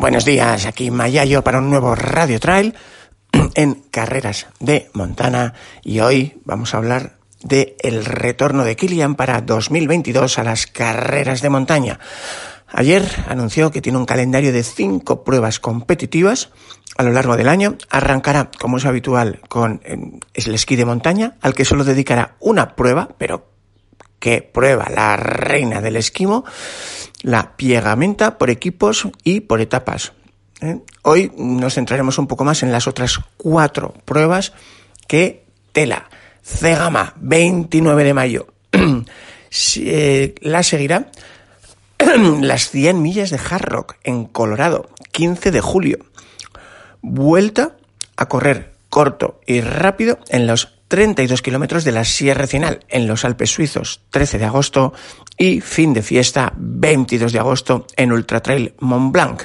Buenos días, aquí Mayayo para un nuevo Radio Trail en Carreras de Montana y hoy vamos a hablar de el retorno de Kilian para 2022 a las carreras de montaña. Ayer anunció que tiene un calendario de cinco pruebas competitivas a lo largo del año. Arrancará, como es habitual, con el esquí de montaña, al que solo dedicará una prueba, pero ¿qué prueba? La reina del esquimo, la piegamenta por equipos y por etapas. ¿eh? Hoy nos centraremos un poco más en las otras cuatro pruebas que tela. Cegama, 29 de mayo. Eh, la seguirá las 100 millas de Hard Rock en Colorado, 15 de julio. Vuelta a correr corto y rápido en los 32 kilómetros de la Sierra Final en los Alpes suizos, 13 de agosto. Y fin de fiesta, 22 de agosto en Ultra Trail Mont Blanc.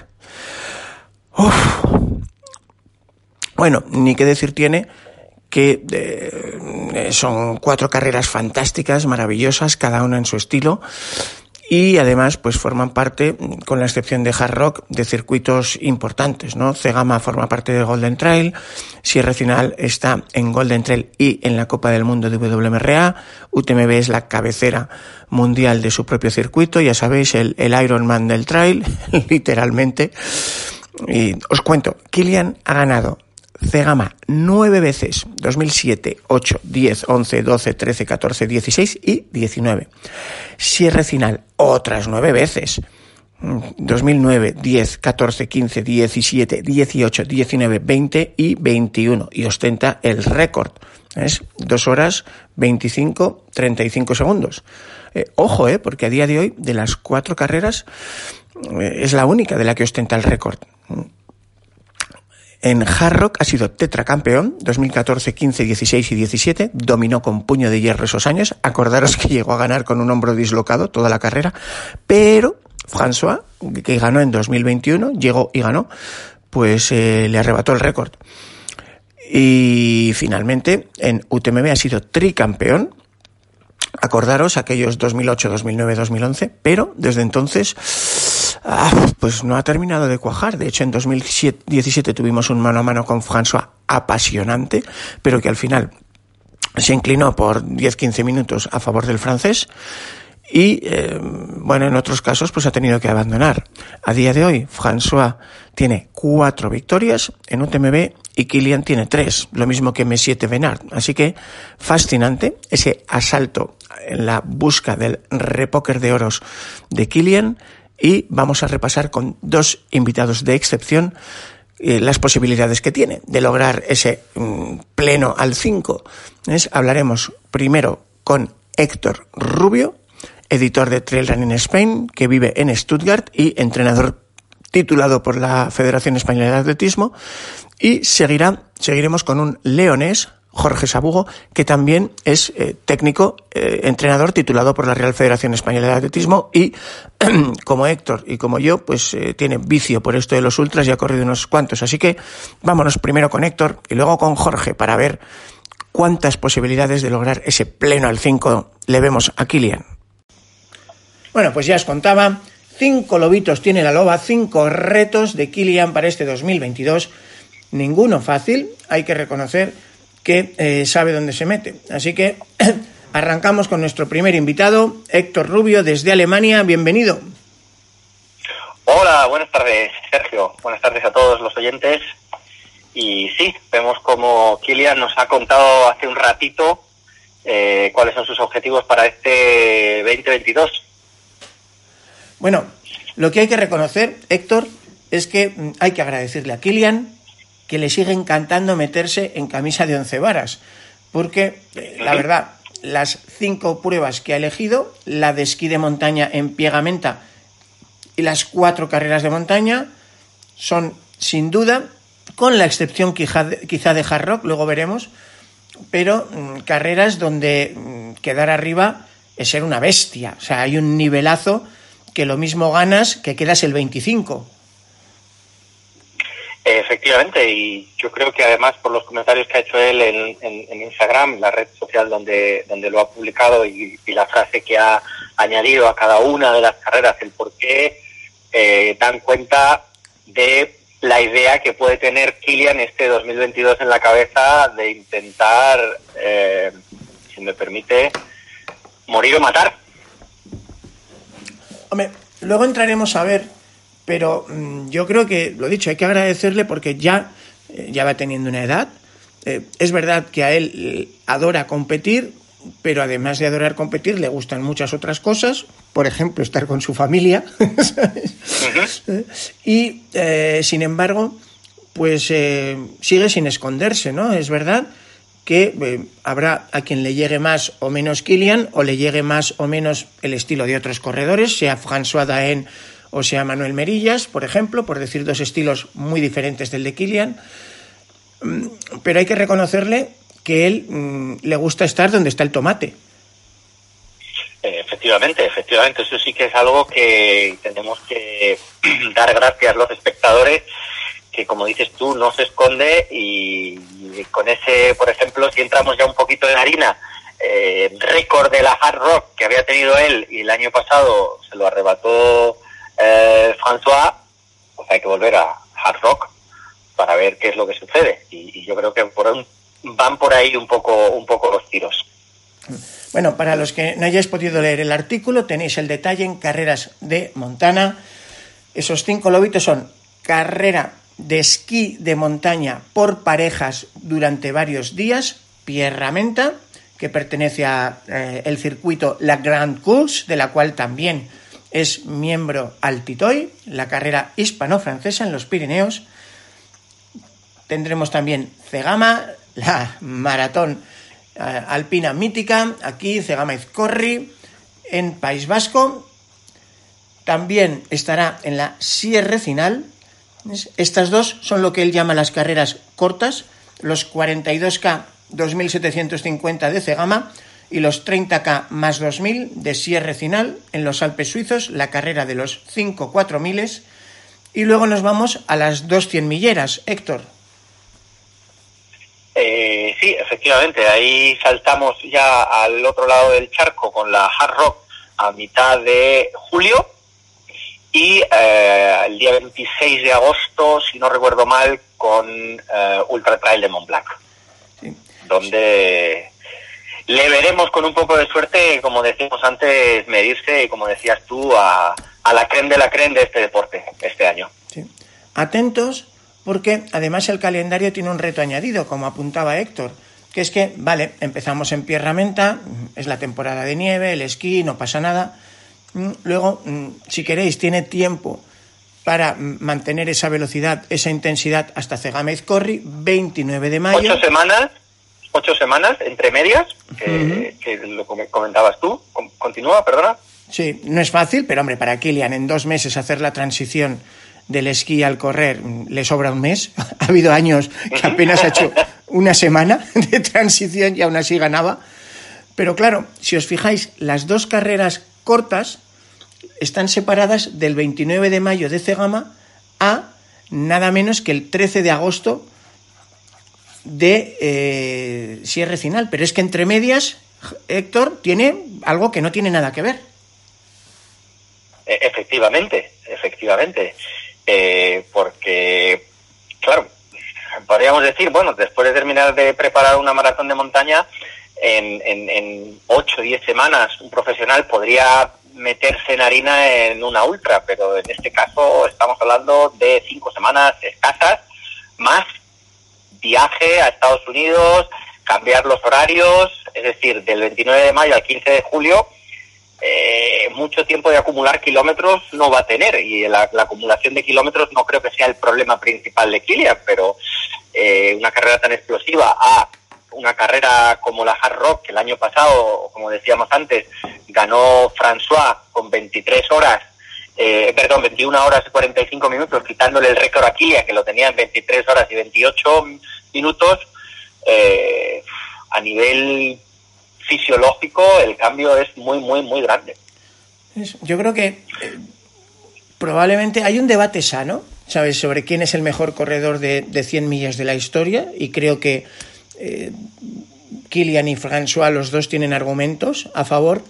Uf. Bueno, ni qué decir tiene que eh, son cuatro carreras fantásticas, maravillosas, cada una en su estilo. Y además, pues forman parte, con la excepción de Hard Rock, de circuitos importantes, ¿no? Cegama forma parte de Golden Trail, Sierra Final está en Golden Trail y en la Copa del Mundo de WMRA, UTMB es la cabecera mundial de su propio circuito, ya sabéis, el, el Ironman del Trail, literalmente. Y os cuento, Kilian ha ganado Cegama nueve veces, 2007, 8, 10, 11, 12, 13, 14, 16 y 19. Sierra Final otras nueve veces, 2009, 10, 14, 15, 17, 18, 19, 20 y 21 y ostenta el récord. Es dos horas 25, 35 segundos. Eh, ojo, eh, porque a día de hoy de las cuatro carreras eh, es la única de la que ostenta el récord. En Hard Rock ha sido tetracampeón 2014, 15, 16 y 17. Dominó con puño de hierro esos años. Acordaros que llegó a ganar con un hombro dislocado toda la carrera. Pero François, que ganó en 2021, llegó y ganó, pues eh, le arrebató el récord. Y finalmente en UTMB ha sido tricampeón Acordaros aquellos 2008, 2009, 2011, pero desde entonces ah, pues no ha terminado de cuajar. De hecho, en 2017 tuvimos un mano a mano con François apasionante, pero que al final se inclinó por 10-15 minutos a favor del francés y eh, bueno, en otros casos pues ha tenido que abandonar. A día de hoy, François tiene cuatro victorias en UTMB y Kilian tiene tres, lo mismo que Messiete Venard. Así que fascinante ese asalto en la busca del repóker de oros de Kilian y vamos a repasar con dos invitados de excepción eh, las posibilidades que tiene de lograr ese mm, pleno al 5. Hablaremos primero con Héctor Rubio, editor de Trail Running Spain, que vive en Stuttgart y entrenador titulado por la Federación Española de Atletismo. Y seguirá, seguiremos con un leonés, Jorge Sabugo, que también es eh, técnico, eh, entrenador titulado por la Real Federación Española de Atletismo y como Héctor y como yo, pues eh, tiene vicio por esto de los ultras y ha corrido unos cuantos. Así que vámonos primero con Héctor y luego con Jorge para ver cuántas posibilidades de lograr ese pleno al 5 le vemos a Kilian. Bueno, pues ya os contaba, cinco lobitos tiene la loba, cinco retos de Kilian para este 2022. Ninguno fácil, hay que reconocer que eh, sabe dónde se mete. Así que arrancamos con nuestro primer invitado, Héctor Rubio, desde Alemania. Bienvenido. Hola, buenas tardes, Sergio. Buenas tardes a todos los oyentes. Y sí, vemos como Kilian nos ha contado hace un ratito eh, cuáles son sus objetivos para este 2022. Bueno, lo que hay que reconocer, Héctor, es que mm, hay que agradecerle a Kilian que le sigue encantando meterse en camisa de once varas, porque eh, la verdad, las cinco pruebas que ha elegido, la de esquí de montaña en Piegamenta y las cuatro carreras de montaña, son sin duda, con la excepción quizá de Hard Rock, luego veremos, pero mm, carreras donde mm, quedar arriba es ser una bestia. O sea, hay un nivelazo que lo mismo ganas que quedas el 25. Efectivamente, y yo creo que además por los comentarios que ha hecho él en, Instagram, la red social donde, donde lo ha publicado y, la frase que ha añadido a cada una de las carreras, el por qué eh, dan cuenta de la idea que puede tener Kilian este 2022 en la cabeza de intentar, eh, si me permite, morir o matar. Hombre, luego entraremos a ver, pero mm, yo creo que, lo dicho, hay que agradecerle porque ya, eh, ya va teniendo una edad. Eh, es verdad que a él adora competir, pero además de adorar competir, le gustan muchas otras cosas, por ejemplo, estar con su familia. Y, eh, sin embargo, pues eh, sigue sin esconderse, ¿no? Es verdad que eh, habrá a quien le llegue más o menos Kilian, o le llegue más o menos el estilo de otros corredores, sea François Daen o sea Manuel Merillas, por ejemplo, por decir dos estilos muy diferentes del de Kilian. Mm, pero hay que reconocerle que él mm, le gusta estar donde está el tomate. Eh, efectivamente, efectivamente, eso sí que es algo que tenemos que dar gracias a los espectadores, que como dices tú, no se esconde y, con ese, por ejemplo, si entramos ya un poquito en harina, eh, récord de la hard rock que había tenido él y el año pasado se lo arrebató eh, François, pues hay que volver a hard rock para ver qué es lo que sucede. Y, yo creo que por van por ahí un poco, un poco los tiros. Bueno, para los que no hayáis podido leer el artículo, tenéis el detalle en Carreras de Montana. Esos cinco lobitos son carrera de esquí de montaña por parejas durante varios días, Pierramenta, que pertenece al eh, el circuito La Grande Course, de la cual también es miembro Altitoy, la carrera hispano-francesa en los Pirineos. Tendremos también Cegama, la maratón eh, alpina mítica, aquí Cegama Izcorri, en País Vasco. También estará en la Sierra Final. Estas dos son lo que él llama las carreras cortas, los 42K 2750 de Cegama y los 30K más 2000 de Sierra Final en los Alpes suizos, la carrera de los 5 4000 y luego nos vamos a las 200 milleras, Héctor. Eh, sí, efectivamente, ahí saltamos ya al otro lado del charco con la Hard Rock a mitad de julio. Y eh, el día 26 de agosto, si no recuerdo mal, con eh, Ultra Trail de Mont Blanc, donde le veremos con un poco de suerte, como decíamos antes, medirse como decías tú, a, a la creen de la creen de este deporte este año. Sí. Atentos porque además el calendario tiene un reto añadido, como apuntaba Héctor, que es que, vale, empezamos en Pierramenta, es la temporada de nieve, el esquí, no pasa nada. Mm, luego, mm, si queréis, tiene tiempo para mm, mantener esa velocidad, esa intensidad hasta Cegamez Corri, 29 de mayo. Ocho semanas, ocho semanas entre medias, que, que lo comentabas tú. Continúa, perdona. Sí, no es fácil, pero hombre, para Kilian en dos meses hacer la transición del esquí al correr le sobra un mes. Ha habido años que apenas ha hecho una semana de transición y aún así ganaba. Pero claro, si os fijáis, las dos carreras cortas están separadas del 29 de mayo de Cegama a nada menos que el 13 de agosto de eh, Sierra Final. Pero es que entre medias, Héctor tiene algo que no tiene nada que ver. E-, efectivamente, efectivamente eh, porque, claro, podríamos decir, bueno, después de terminar de preparar una maratón de montaña, en, en, en 8 o 10 semanas un profesional podría meterse en harina en una ultra, pero en este caso estamos hablando de 5 semanas escasas, más viaje a Estados Unidos, cambiar los horarios, es decir, del 29 de mayo al 15 de julio, eh, mucho tiempo de acumular kilómetros no va a tener y la, acumulación de kilómetros no creo que sea el problema principal de Kilian, pero eh, una carrera tan explosiva a una carrera como la Hard Rock, que el año pasado, como decíamos antes, ganó François con 23 horas, eh, perdón, 21 horas y 45 minutos, quitándole el récord a Kilian, que lo tenía en 23 horas y 28 minutos, eh, a nivel fisiológico el cambio es muy, muy, muy grande. Yo creo que eh, probablemente hay un debate sano, ¿sabes?, sobre quién es el mejor corredor de, de 100 millas de la historia y creo que eh, Kilian y François, los dos tienen argumentos a favor,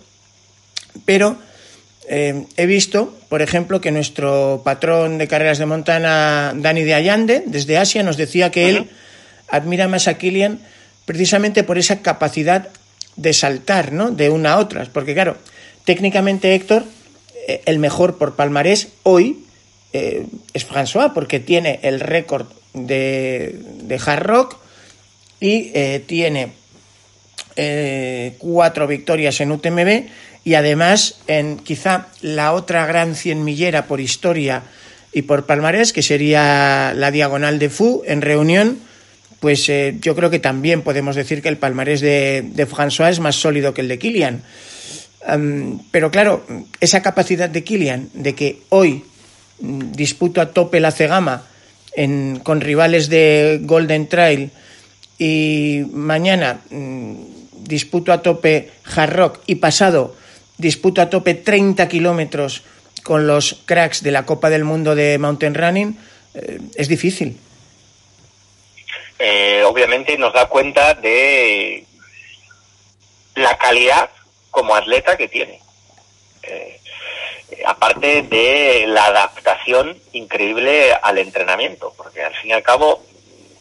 pero eh, he visto, por ejemplo, que nuestro patrón de carreras de montana, Dani de Allande, desde Asia, nos decía que él admira más a Kilian precisamente por esa capacidad de saltar, ¿no? De una a otra. Porque, claro, técnicamente Héctor, eh, el mejor por palmarés hoy eh, es François, porque tiene el récord de, de hard rock y eh, tiene cuatro victorias en UTMB y además en quizá la otra gran cien millera por historia y por palmarés, que sería la diagonal de Fu en reunión, pues eh, yo creo que también podemos decir que el palmarés de, François es más sólido que el de Kilian. Pero claro, esa capacidad de Kilian de que hoy mm, disputo a tope la cegama en, con rivales de Golden Trail y mañana mmm, disputo a tope Hard Rock y pasado disputo a tope 30 kilómetros con los cracks de la Copa del Mundo de Mountain Running, eh, es difícil. Eh, obviamente nos da cuenta de la calidad como atleta que tiene. Eh, aparte de la adaptación increíble al entrenamiento, porque al fin y al cabo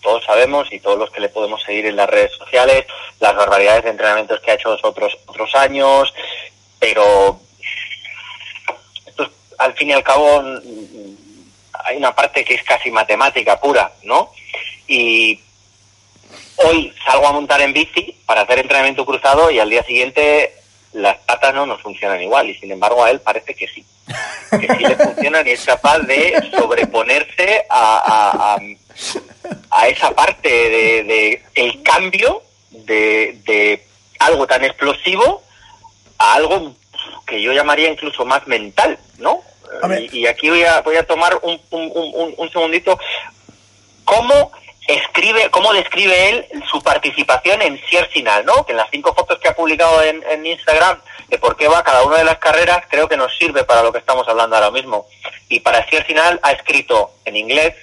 todos sabemos y todos los que le podemos seguir en las redes sociales las barbaridades de entrenamientos que ha hecho otros otros años, pero esto al fin y al cabo hay una parte que es casi matemática pura, ¿no? Y hoy salgo a montar en bici para hacer entrenamiento cruzado y al día siguiente las patas no nos funcionan igual y sin embargo a él parece que sí, que sí le funcionan y es capaz de sobreponerse a, a, a, a esa parte de, de el cambio de, de, algo tan explosivo a algo que yo llamaría incluso más mental, ¿no? Y, y, aquí voy a, voy a tomar un, un, un, un segundito. ¿Cómo escribe, cómo describe él su participación en Siersinal, ¿no? Que en las cinco fotos que ha publicado en, en, Instagram de por qué va cada una de las carreras, creo que nos sirve para lo que estamos hablando ahora mismo. Y para Siersinal ha escrito en inglés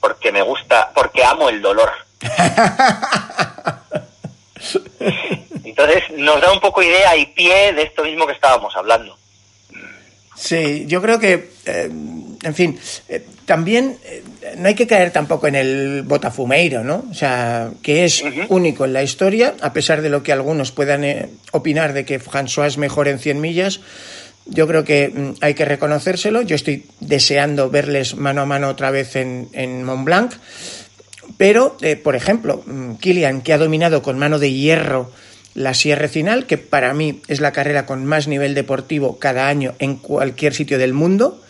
porque me gusta, porque amo el dolor. Entonces nos da un poco idea y pie de esto mismo que estábamos hablando. Sí, yo creo que, eh, en fin, eh, también eh, no hay que caer tampoco en el botafumeiro, ¿no? O sea, que es uh -huh. único en la historia, a pesar de lo que algunos puedan eh, opinar de que François es mejor en 100 millas. Yo creo que mm, hay que reconocérselo. Yo estoy deseando verles mano a mano otra vez en, en Mont Blanc. Pero, eh, por ejemplo, mm, Kilian, que ha dominado con mano de hierro la Sierra Final, que para mí es la carrera con más nivel deportivo cada año en cualquier sitio del mundo,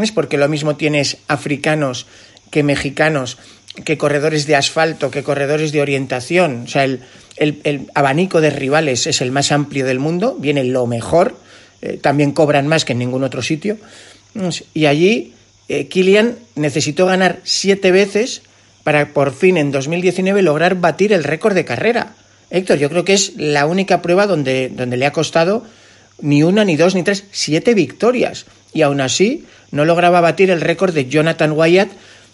es porque lo mismo tienes africanos que mexicanos, que corredores de asfalto, que corredores de orientación, o sea, el, el, el abanico de rivales es el más amplio del mundo, viene lo mejor, eh, también cobran más que en ningún otro sitio, y allí eh, Kilian necesitó ganar siete veces para por fin en 2019 lograr batir el récord de carrera. Héctor, yo creo que es la única prueba donde, donde le ha costado ni una, ni dos, ni tres, siete victorias. Y aún así no lograba batir el récord de Jonathan Wyatt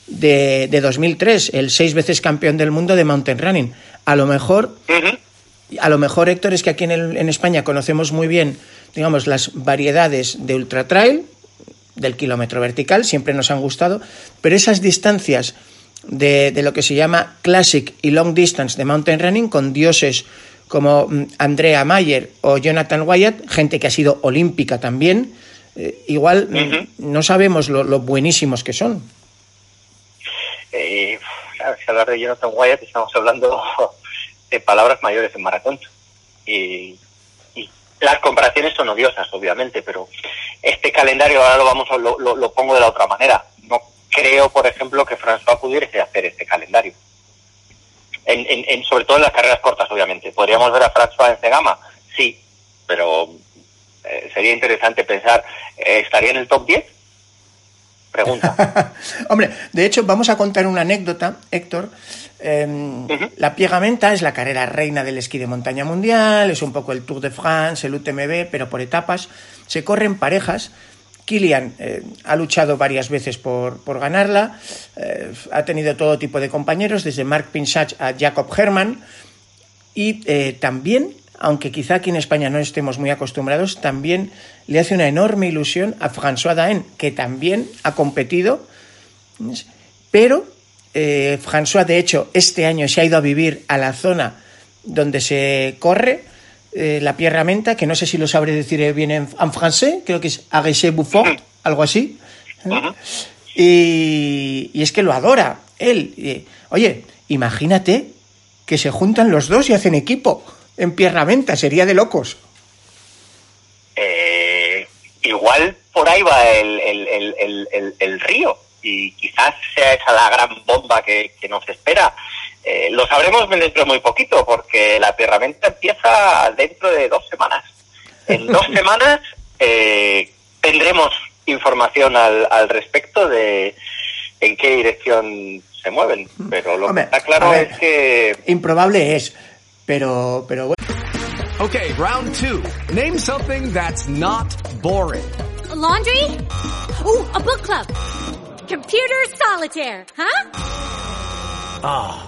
de, de 2003, el seis veces campeón del mundo de mountain running. A lo mejor, uh -huh. a lo mejor Héctor, es que aquí en, el, en España conocemos muy bien, digamos, las variedades de ultra trail, del kilómetro vertical, siempre nos han gustado, pero esas distancias de, de, lo que se llama Classic y Long Distance de Mountain Running con dioses como mm, Andrea Mayer o Jonathan Wyatt, gente que ha sido olímpica también, eh, igual uh -huh. no sabemos lo, lo, buenísimos que son. Eh, claro, si hablar de Jonathan Wyatt estamos hablando de palabras mayores en maratón. Y, y, las comparaciones son odiosas, obviamente, pero este calendario ahora lo vamos a, lo, lo, lo pongo de la otra manera. Creo, por ejemplo, que François pudiese hacer este calendario. en, en, en, sobre todo en las carreras cortas, obviamente. ¿Podríamos ver a François en Cegama? Sí, pero eh, sería interesante pensar, eh, ¿estaría en el top 10? Pregunta. Hombre, de hecho, vamos a contar una anécdota, Héctor. Eh, uh -huh. La Piegamenta es la carrera reina del esquí de montaña mundial, es un poco el Tour de France, el UTMB, pero por etapas. Se corren parejas. Kilian eh, ha luchado varias veces por, por ganarla, eh, ha tenido todo tipo de compañeros, desde Mark Pinsach a Jacob Herman, y eh, también, aunque quizá aquí en España no estemos muy acostumbrados, también le hace una enorme ilusión a François Daen, que también ha competido, pero François, de hecho, este año se ha ido a vivir a la zona donde se corre eh, la Pierramenta, que no sé si lo sabré decir bien en, en francés, creo que es Arrêché Bouffon, algo así. Uh -huh. y, y, es que lo adora él. Y, oye, imagínate que se juntan los dos y hacen equipo en Pierramenta, sería de locos. Eh, igual por ahí va el, el, el, el, río y quizás sea esa la gran bomba que, que nos espera. Eh, lo sabremos dentro de muy poquito, porque la herramienta empieza dentro de dos semanas. En dos semanas eh, tendremos información al, al, respecto de en qué dirección se mueven. Pero lo Hombre, que está claro ver, es que. Improbable es, pero, pero bueno. Okay, round two. Name something that's not boring. A laundry? Ooh, a book club. Computer solitaire, huh? Ah.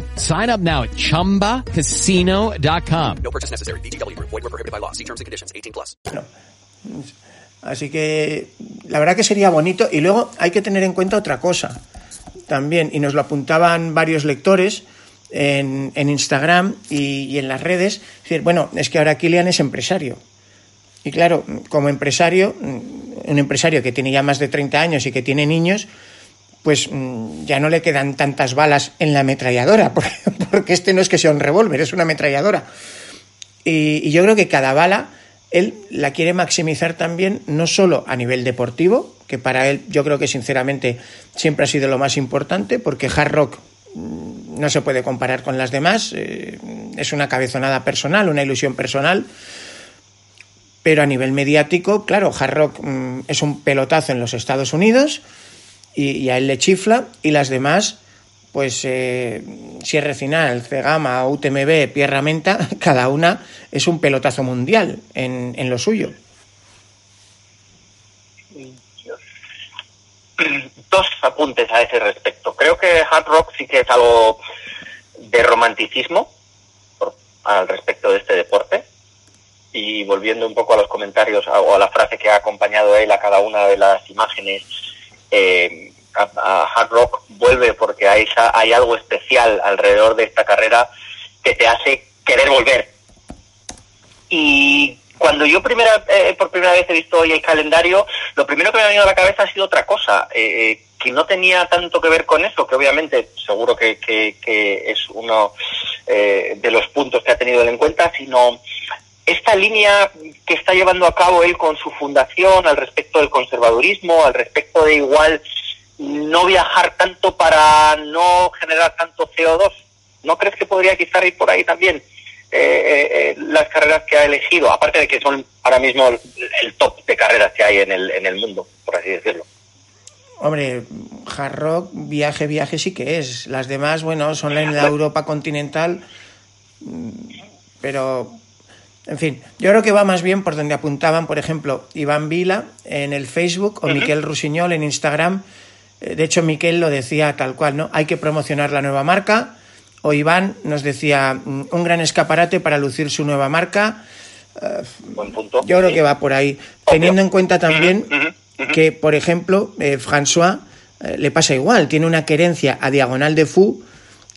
Sign up now at ChumbaCasino.com. No purchase necessary. BGW. Void were prohibited by law. See terms and conditions. 18 plus. No. Así que la verdad que sería bonito. Y luego hay que tener en cuenta otra cosa también, y nos lo apuntaban varios lectores en, en Instagram y, y, en las redes. Es decir, bueno, es que ahora Kilian es empresario. Y claro, como empresario, un empresario que tiene ya más de 30 años y que tiene niños, pues ya no le quedan tantas balas en la ametralladora, porque, este no es que sea un revólver, es una ametralladora. Y, yo creo que cada bala él la quiere maximizar también, no solo a nivel deportivo, que para él yo creo que sinceramente siempre ha sido lo más importante, porque Hard Rock no se puede comparar con las demás, eh, es una cabezonada personal, una ilusión personal, pero a nivel mediático, claro, Hard Rock mmm, es un pelotazo en los Estados Unidos y, a él le chifla y las demás, pues eh, Sierra Final, Cegama, UTMB, Pierra Menta, cada una es un pelotazo mundial en, en lo suyo. Dos apuntes a ese respecto. Creo que Hard Rock sí que es algo de romanticismo al respecto de este deporte y volviendo un poco a los comentarios o a la frase que ha acompañado él a cada una de las imágenes, eh, a, Hard Rock vuelve porque hay, hay algo especial alrededor de esta carrera que te hace querer volver. Y cuando yo primera, eh, por primera vez he visto hoy el calendario, lo primero que me ha venido a la cabeza ha sido otra cosa, eh, que no tenía tanto que ver con eso, que obviamente seguro que, que, que es uno eh, de los puntos que ha tenido él en cuenta, sino esta línea que está llevando a cabo él con su fundación al respecto del conservadurismo, al respecto de igual no viajar tanto para no generar tanto CO2, ¿no crees que podría quizá ir por ahí también eh, eh, las carreras que ha elegido? Aparte de que son ahora mismo el, el top de carreras que hay en el, en el mundo, por así decirlo. Hombre, hard rock, viaje, viaje sí que es. Las demás, bueno, son en la Europa continental, pero en fin, yo creo que va más bien por donde apuntaban, por ejemplo, Iván Vila en el Facebook o uh -huh. Miquel Rusiñol en Instagram. De hecho, Miquel lo decía tal cual, ¿no? Hay que promocionar la nueva marca, O Iván nos decía, mm, un gran escaparate para lucir su nueva marca. Buen punto. Yo creo que va por ahí. Teniendo en cuenta también que, por ejemplo, eh, François eh, le pasa igual. Tiene una querencia a diagonal de Fou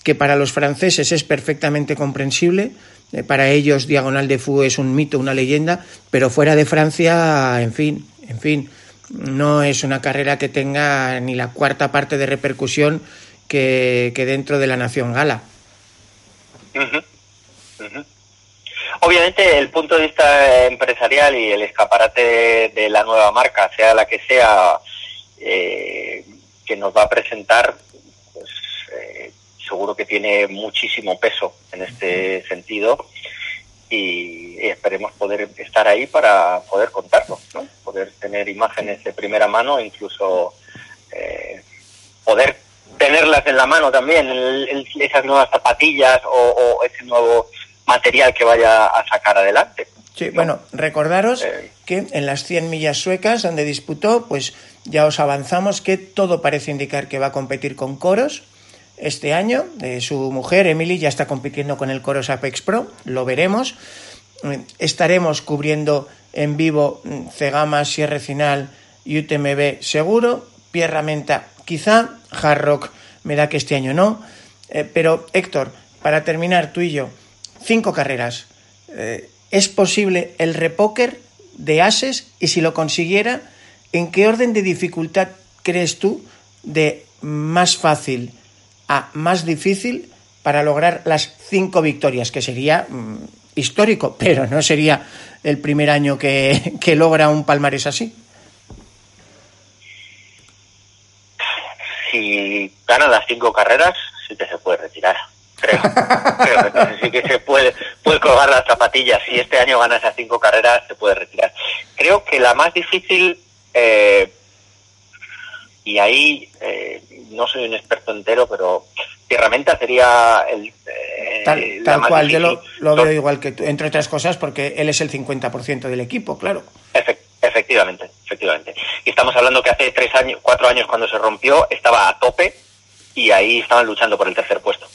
que para los franceses es perfectamente comprensible. Eh, para ellos, diagonal de Fou es un mito, una leyenda. Pero fuera de Francia, en fin, en fin, no es una carrera que tenga ni la cuarta parte de repercusión que, que dentro de la nación gala. Obviamente el punto de vista empresarial y el escaparate de la nueva marca, sea la que sea, eh, que nos va a presentar, seguro que tiene muchísimo peso en este sentido y esperemos poder estar ahí para poder contarlo, ¿no? poder tener imágenes de primera mano incluso eh, poder tenerlas en la mano también, el- el- esas nuevas zapatillas o, o ese nuevo material que vaya a sacar adelante. Sí, bueno, recordaros Eh. que en las 100 millas suecas donde disputó, pues ya os avanzamos que todo parece indicar que va a competir con Coros este año. Su mujer, Emily, ya está compitiendo con el Coros Apex Pro, lo veremos. Eh, Estaremos cubriendo en vivo mm, Cegama, Sierra Final y UTMB seguro. Pierra Menta, quizá. Hard Rock, me da que este año no. Eh, pero, Héctor, para terminar, tú y yo, cinco carreras. Eh, ¿Es posible el repóker de ases? Y si lo consiguiera, ¿en qué orden de dificultad crees tú de más fácil a más difícil para lograr las cinco victorias? Que sería mm, histórico, pero no sería el primer año que, que logra un palmarés así. Si gana las cinco carreras, sí que se puede retirar. Creo, creo que sí que se puede, puede colgar las zapatillas. Si este año gana esas cinco carreras, se puede retirar. Creo que la más difícil, eh, y ahí eh, no soy un experto entero, pero Tierramenta sería el, eh, Tal, tal cual, yo lo, veo igual que tú, entre otras cosas porque él es el 50% del equipo, claro. Efe- efectivamente, efectivamente. Y estamos hablando que hace tres años, cuatro años cuando se rompió, estaba a tope y ahí estaban luchando por el tercer puesto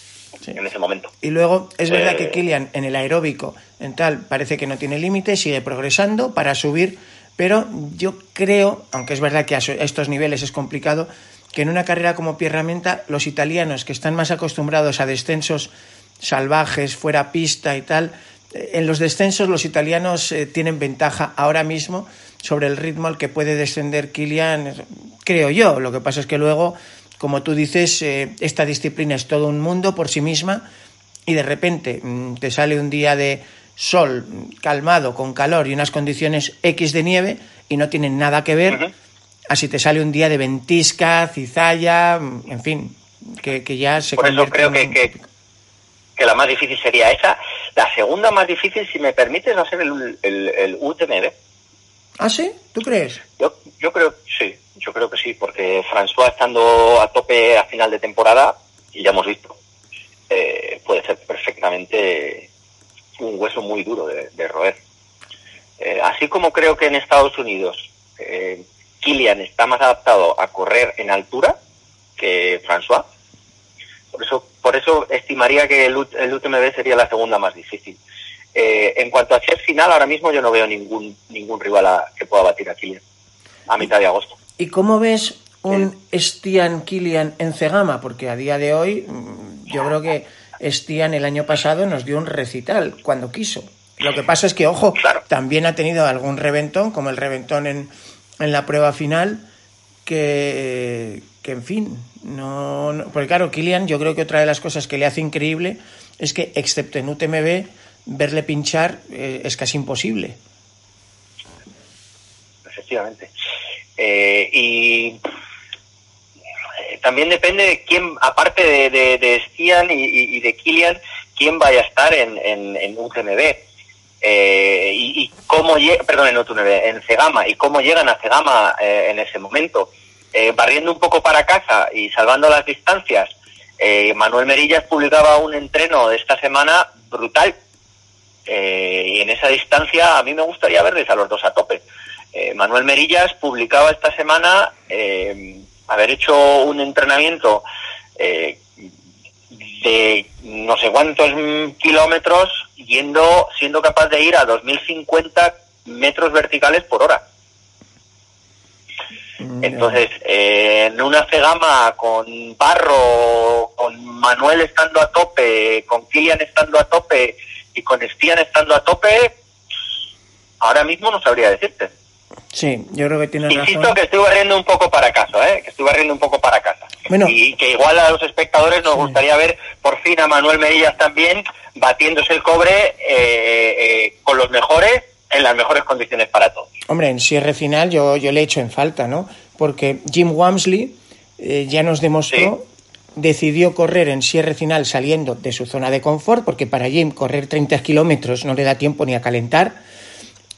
Sí. en ese momento. Y luego es verdad Eh. que Kilian en el aeróbico, en tal, parece que no tiene límite, sigue progresando para subir, pero yo creo, aunque es verdad que a estos niveles es complicado, que en una carrera como Pierramenta, los italianos que están más acostumbrados a descensos salvajes, fuera pista y tal, eh, en los descensos los italianos eh, tienen ventaja ahora mismo sobre el ritmo al que puede descender Kilian, creo yo. Lo que pasa es que luego, como tú dices, eh, esta disciplina es todo un mundo por sí misma y de repente mm, te sale un día de sol calmado, con calor y unas condiciones X de nieve y no tienen nada que ver. Así te sale un día de ventisca, cizalla, en fin, que, que ya se Por eso creo que, que, que la más difícil sería esa. La segunda más difícil, si me permites, va a ser el, el, el UTMB. ¿Ah, sí? ¿Tú crees? Yo, yo creo sí, yo creo que sí, porque François estando a tope a final de temporada, y ya hemos visto, eh, puede ser perfectamente un hueso muy duro de, de roer. Eh, así como creo que en Estados Unidos eh, Kilian está más adaptado a correr en altura que François, por eso, por eso estimaría que el, el UTMB sería la segunda más difícil. Eh, en cuanto a ser final, ahora mismo yo no veo ningún ningún rival a- que pueda batir a Kilian a mitad de agosto. ¿Y cómo ves un Stian Kilian en Cegama? Porque a día de hoy mm, yo creo que Stian el año pasado nos dio un recital cuando quiso. Lo que pasa es que, ojo, Claro. también ha tenido algún reventón, como el reventón en, en la prueba final, que, que en fin, no, Porque claro, Kilian, yo creo que otra de las cosas que le hace increíble es que, excepto en UTMB, verle pinchar eh, es casi imposible. efectivamente. Eh, y eh, también depende de quién, aparte de, de, de Stian y de Kilian, quién vaya a estar en, en, en UTMB. Eh, y, cómo perdón, en en Cegama, y cómo llegan a Cegama eh, en ese momento. Eh, barriendo un poco para casa y salvando las distancias, eh, Manuel Merillas publicaba un entreno de esta semana brutal, y en esa distancia a mí me gustaría verles a los dos a tope. Manuel Merillas publicaba esta semana haber hecho un entrenamiento de no sé cuántos kilómetros yendo, siendo capaz de ir a 2050 metros verticales por hora. Entonces, eh, en una cegama con Barro, con Manuel estando a tope, con Kilian estando a tope y con Stian estando a tope, ahora mismo no sabría decirte. Sí, yo creo que tienes Insisto que estoy barriendo un poco para casa, ¿eh? que estoy barriendo un poco para casa. Bueno. y que igual a los espectadores nos gustaría ver por fin a Manuel Medillas también batiéndose el cobre eh, eh, con los mejores en las mejores condiciones para todos. Hombre, en cierre final yo, yo le he hecho en falta, ¿no? Porque Jim Wamsley eh, ya nos demostró, decidió correr en cierre final saliendo de su zona de confort, porque para Jim correr 30 kilómetros no le da tiempo ni a calentar,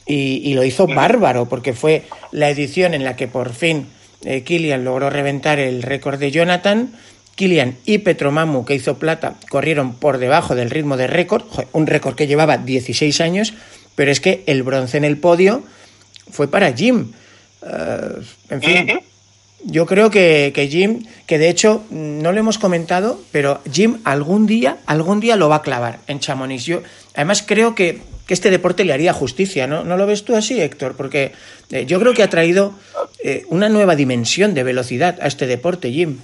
y, y lo hizo bárbaro, porque fue la edición en la que por fin eh, Kilian logró reventar el récord de Jonathan. Kilian y Petromamu, que hizo plata, corrieron por debajo del ritmo de récord, un récord que llevaba 16 años, pero es que el bronce en el podio fue para Jim. Eh, en fin, yo creo que, que Jim, que de hecho no lo hemos comentado, pero Jim algún día, algún día lo va a clavar en Chamonix. Yo, además creo que, que este deporte le haría justicia, ¿no? ¿No lo ves tú así, Héctor? Porque eh, yo creo que ha traído eh, una nueva dimensión de velocidad a este deporte, Jim.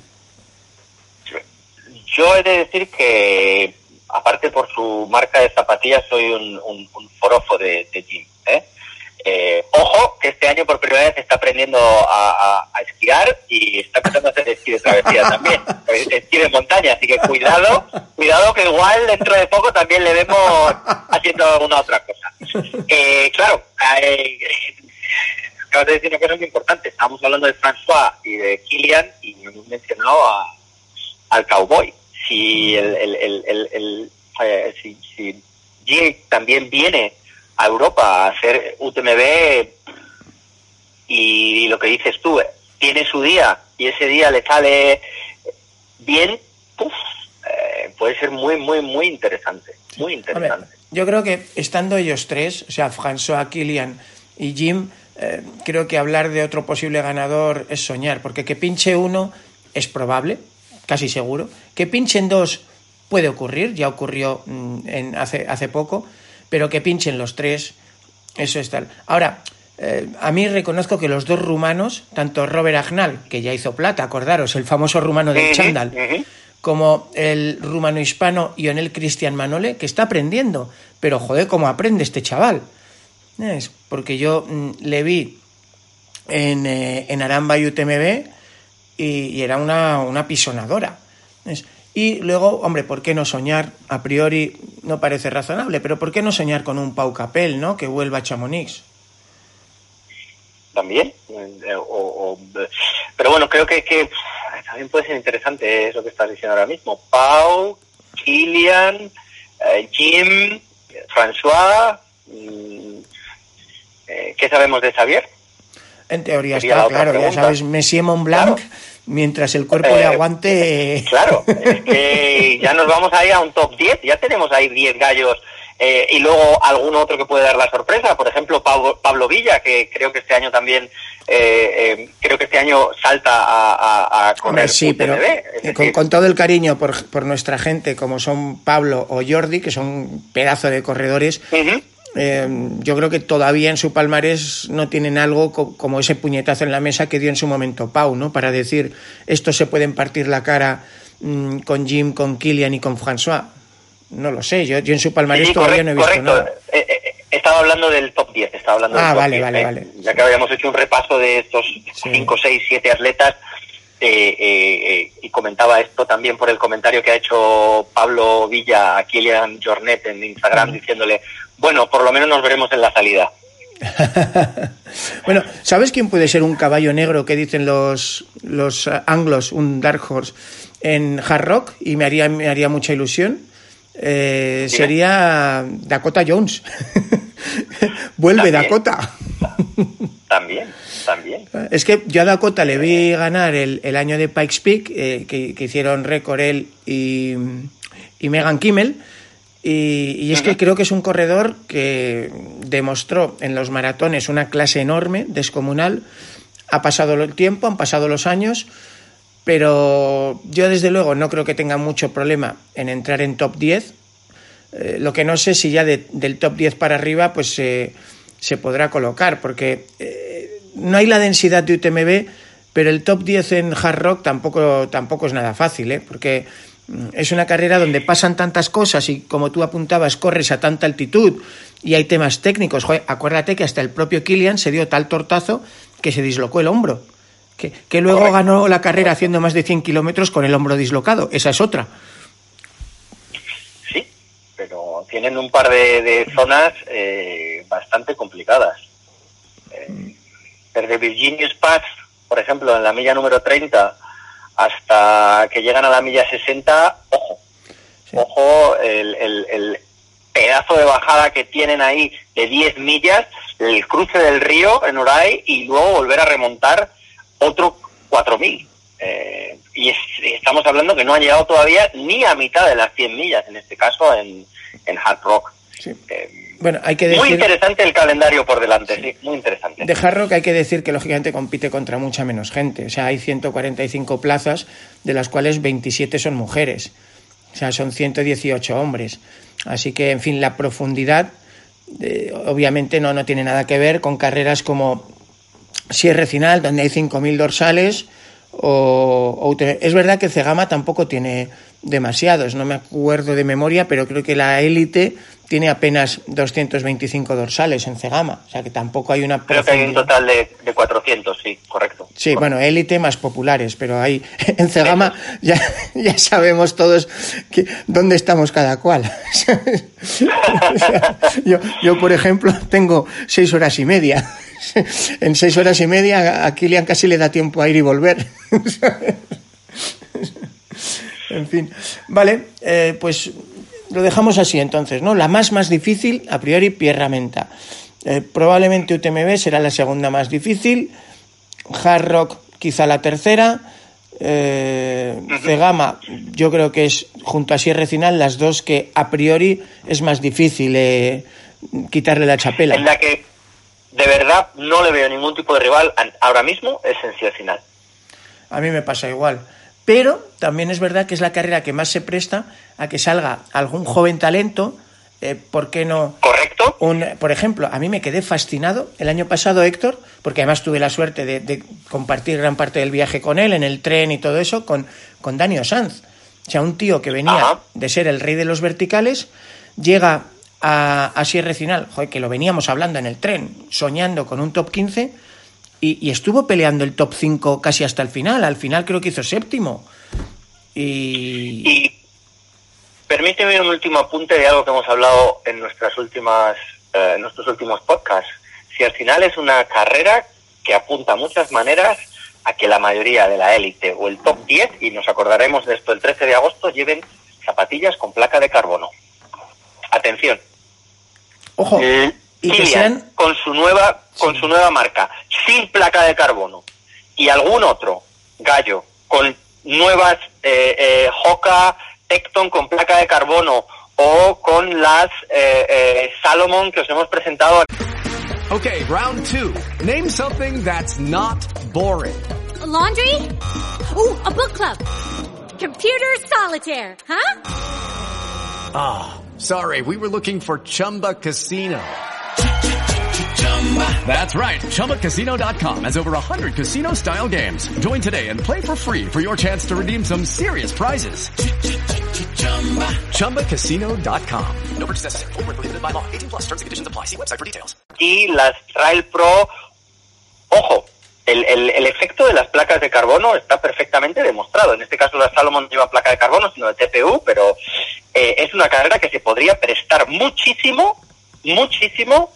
Yo he de decir que, aparte por su marca de zapatillas, soy un, un, forofo de, de Jim. ¿eh? Eh, ojo, que este año por primera vez está aprendiendo a, a- a esquiar y está empezando a hacer esquí de travesía también. Esquí de montaña, así que cuidado, cuidado que igual dentro de poco también le vemos haciendo alguna otra cosa. Eh, claro, eh, acabas de decir una cosa muy importante. Estábamos hablando de François y de Kilian y hemos mencionado a, al cowboy. Si el, el, el, eh, si, si Jim también viene a Europa a hacer UTMB y lo que dices tú, eh, tiene su día y ese día le sale bien, eh, puede ser muy, muy, muy interesante. Muy interesante. yo creo que estando ellos tres, o sea, François, Kilian y Jim, eh, creo que hablar de otro posible ganador es soñar, porque que pinche uno es probable, casi seguro. Que pinchen dos puede ocurrir, ya ocurrió mm, en, hace, hace poco, pero que pinchen los tres, eso es tal. Ahora, eh, a mí reconozco que los dos rumanos, tanto Robert Agnal, que ya hizo plata, acordaros, el famoso rumano del Ujú, chándal, como el rumano hispano Ionel Cristian Manole, que está aprendiendo. Pero joder, cómo aprende este chaval. Es porque yo mm, le vi en, eh, en Aramba y UTMB y, y era una, una pisonadora. Es- Y luego, hombre, ¿por qué no soñar? A priori no parece razonable, pero ¿por qué no soñar con un Pau Capel, ¿no? Que vuelva a Chamonix. también. eh, o- o- pero bueno, creo que, también puede ser interesante eso que estás diciendo ahora mismo. Pau, Kilian, eh, Jim, François. mm, eh, ¿Qué sabemos de Xavier? En teoría Sería está claro, ya sabes, Messier Mont Blanc, Claro. Mientras el cuerpo le Eh, aguante... Claro, es que ya nos vamos ahí a un top 10, ya tenemos ahí 10 gallos eh, y luego algún otro que puede dar la sorpresa, por ejemplo Pablo, Pablo Villa, que creo que este año también, eh, eh, creo que este año salta a, a, a correr Hombre, sí, UTMB, eh, con, con todo el cariño por, por nuestra gente, como son Pablo o Jordi, que son un pedazo de corredores, eh, yo creo que todavía en su palmarés no tienen algo co- como ese puñetazo en la mesa que dio en su momento Pau, ¿no? Para decir, estos se pueden partir la cara mm, con Jim, con Kilian y con François. No lo sé, yo, yo en su palmarés sí, todavía correcto, no he visto correcto. nada. Eh, eh, estaba hablando del top 10, estaba hablando Ah, del top vale, 10, vale, eh, vale. Ya que habíamos hecho un repaso de estos Sí. 5, 6, 7 atletas, eh, eh, eh, y comentaba esto también por el comentario que ha hecho Pablo Villa a Kilian Jornet en Instagram, diciéndole, bueno, por lo menos nos veremos en la salida. Bueno, ¿sabes quién puede ser un caballo negro que dicen los, los eh, anglos, un Dark Horse, en Hard Rock? Y me haría, me haría mucha ilusión. Eh, sería Dakota Jones. Vuelve También. Dakota. También, también. Es que yo a Dakota le vi ganar el, el año de Pikes Peak, eh, que, que hicieron récord él y, y Megan Kimmel. Y, y es que creo que es un corredor que demostró en los maratones una clase enorme, descomunal. Ha pasado el tiempo, han pasado los años, pero yo desde luego no creo que tenga mucho problema en entrar en top 10. Eh, lo que no sé si ya de- del top 10 para arriba pues se se podrá colocar, porque eh, no hay la densidad de UTMB, pero el top 10 en hard rock tampoco, tampoco es nada fácil, ¿eh? porque es una carrera donde pasan tantas cosas y como tú apuntabas, corres a tanta altitud y hay temas técnicos. Joder, acuérdate que hasta el propio Kilian se dio tal tortazo que se dislocó el hombro. Que, que luego Correcto. ganó la carrera haciendo más de 100 kilómetros con el hombro dislocado. Esa es otra. Sí, pero tienen un par de, de zonas eh, bastante complicadas. Eh, desde Virginia por ejemplo, en la milla número 30, hasta que llegan a la milla 60, ojo, ojo el, el- el pedazo de bajada que tienen ahí de 10 millas, el cruce del río en Uray y luego volver a remontar otro 4.000. Eh, y es- estamos hablando que no han llegado todavía ni a mitad de las 100 millas, en este caso en, en Hard Rock. Sí. Eh, Bueno, hay que muy interesante el calendario por delante, sí, muy interesante. De Hard Rock hay que decir que lógicamente compite contra mucha menos gente. O sea, hay 145 plazas, de las cuales 27 son mujeres. O sea, son 118 hombres. Así que, en fin, la profundidad eh, obviamente no, no tiene nada que ver con carreras como Sierra Final, donde hay 5.000 dorsales. O, o es verdad que Cegama tampoco tiene demasiados, no me acuerdo de memoria, pero creo que la élite tiene apenas 225 dorsales en Cegama, o sea que tampoco hay una Creo que hay un total de, de 400, sí, correcto. Sí, bueno, élite más populares, pero ahí en Cegama ya, ya sabemos todos que, dónde estamos cada cual. O sea, yo, yo, por ejemplo, tengo seis horas y media. En seis horas y media a Kilian casi le da tiempo a ir y volver. En fin, vale, eh, pues lo dejamos así entonces, ¿no? La más más difícil, a priori, Pierra Menta. Eh, probablemente UTMB será la segunda más difícil. Hard Rock quizá la tercera. Eh, Cegama yo creo que es junto a Sierra Final las dos que a priori es más difícil eh, quitarle la chapela. En la que de verdad no le veo ningún tipo de rival ahora mismo es en Ciudad Final. A mí me pasa igual. Pero también es verdad que es la carrera que más se presta a que salga algún joven talento. eh, ¿Por qué no? ¿Correcto? Un, por ejemplo, a mí me quedé fascinado el año pasado, Héctor, porque además tuve la suerte de, de compartir gran parte del viaje con él, en el tren y todo eso, con, con Daniel Sanz. O sea, un tío que venía Ajá. de ser el rey de los verticales, llega a, a Sierra Final, joder, que lo veníamos hablando en el tren, soñando con un top 15, y, y estuvo peleando el top 5 casi hasta el final. Al final creo que hizo séptimo. Y. Y permíteme un último apunte de algo que hemos hablado en nuestras últimas, eh, en nuestros últimos podcasts. Si al final es una carrera que apunta muchas maneras a que la mayoría de la élite o el top 10, y nos acordaremos de esto el 13 de agosto, lleven zapatillas con placa de carbono. Atención. Ojo, Eh, y que Kilian, sean. con su nueva con su nueva marca sin placa de carbono y algún otro gallo con nuevas eh, eh, Hoka Tecton con placa de carbono o con las eh, eh, Salomon que os hemos presentado Okay, round two. Name something that's not boring. A laundry? Ooh, a book club. Computer solitaire, huh? Sorry, we were looking for Chumba Casino. That's right. ChumbaCasino.com has over 100 casino style games. Join today and play for free for your chance to redeem some serious prizes. ChumbaCasino.com. No purchase necessary. Where prohibited by law. 18 plus terms and conditions apply. See website for details. y las Trail Pro ojo el, el, el efecto de las placas de carbono está perfectamente demostrado. En este caso las Salomon no llevan placa de carbono, sino de TPU, pero eh, es una carrera que se podría prestar muchísimo, muchísimo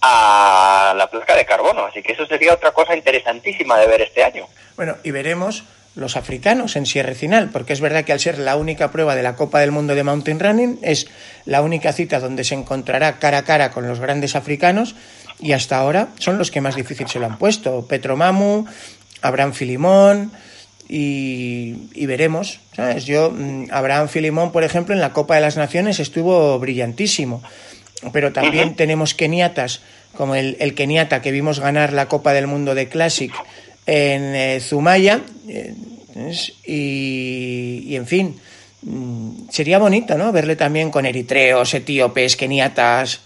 a la placa de carbono. Así que eso sería otra cosa interesantísima de ver este año. Bueno, y veremos los africanos en Sierra Final, porque es verdad que al ser la única prueba de la Copa del Mundo de Mountain Running, es la única cita donde se encontrará cara a cara con los grandes africanos, y hasta ahora son los que más difícil se lo han puesto. Petro Mamu, Abraham Filimón, y, y veremos, ¿sabes? Yo, mm, Abraham Filimón, por ejemplo, en la Copa de las Naciones estuvo brillantísimo, pero también tenemos keniatas, como el, el keniata que vimos ganar la Copa del Mundo de Classic en eh, Zumaya. eh, y, y, en fin, mm, sería bonito, ¿no? Verle también con eritreos, etíopes, keniatas.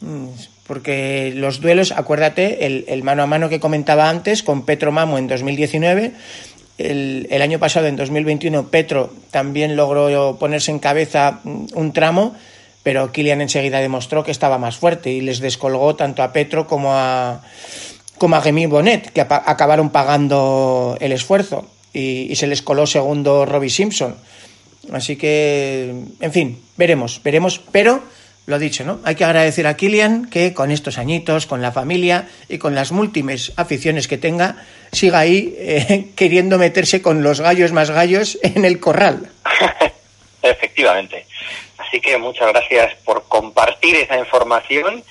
mm, Porque los duelos, acuérdate, el, el mano a mano que comentaba antes con Petro Mamo en 2019. El, año pasado, en 2021, Petro también logró ponerse en cabeza mm, un tramo, pero Kilian enseguida demostró que estaba más fuerte y les descolgó tanto a Petro como a, como a Remy Bonnet, que acabaron pagando el esfuerzo y, y se les coló segundo Robbie Simpson. Así que, en fin, veremos, veremos, pero lo dicho, ¿no? Hay que agradecer a Kilian que con estos añitos, con la familia y con las múltiples aficiones que tenga, siga ahí eh, queriendo meterse con los gallos más gallos en el corral. Efectivamente. Así que muchas gracias por compartir esa información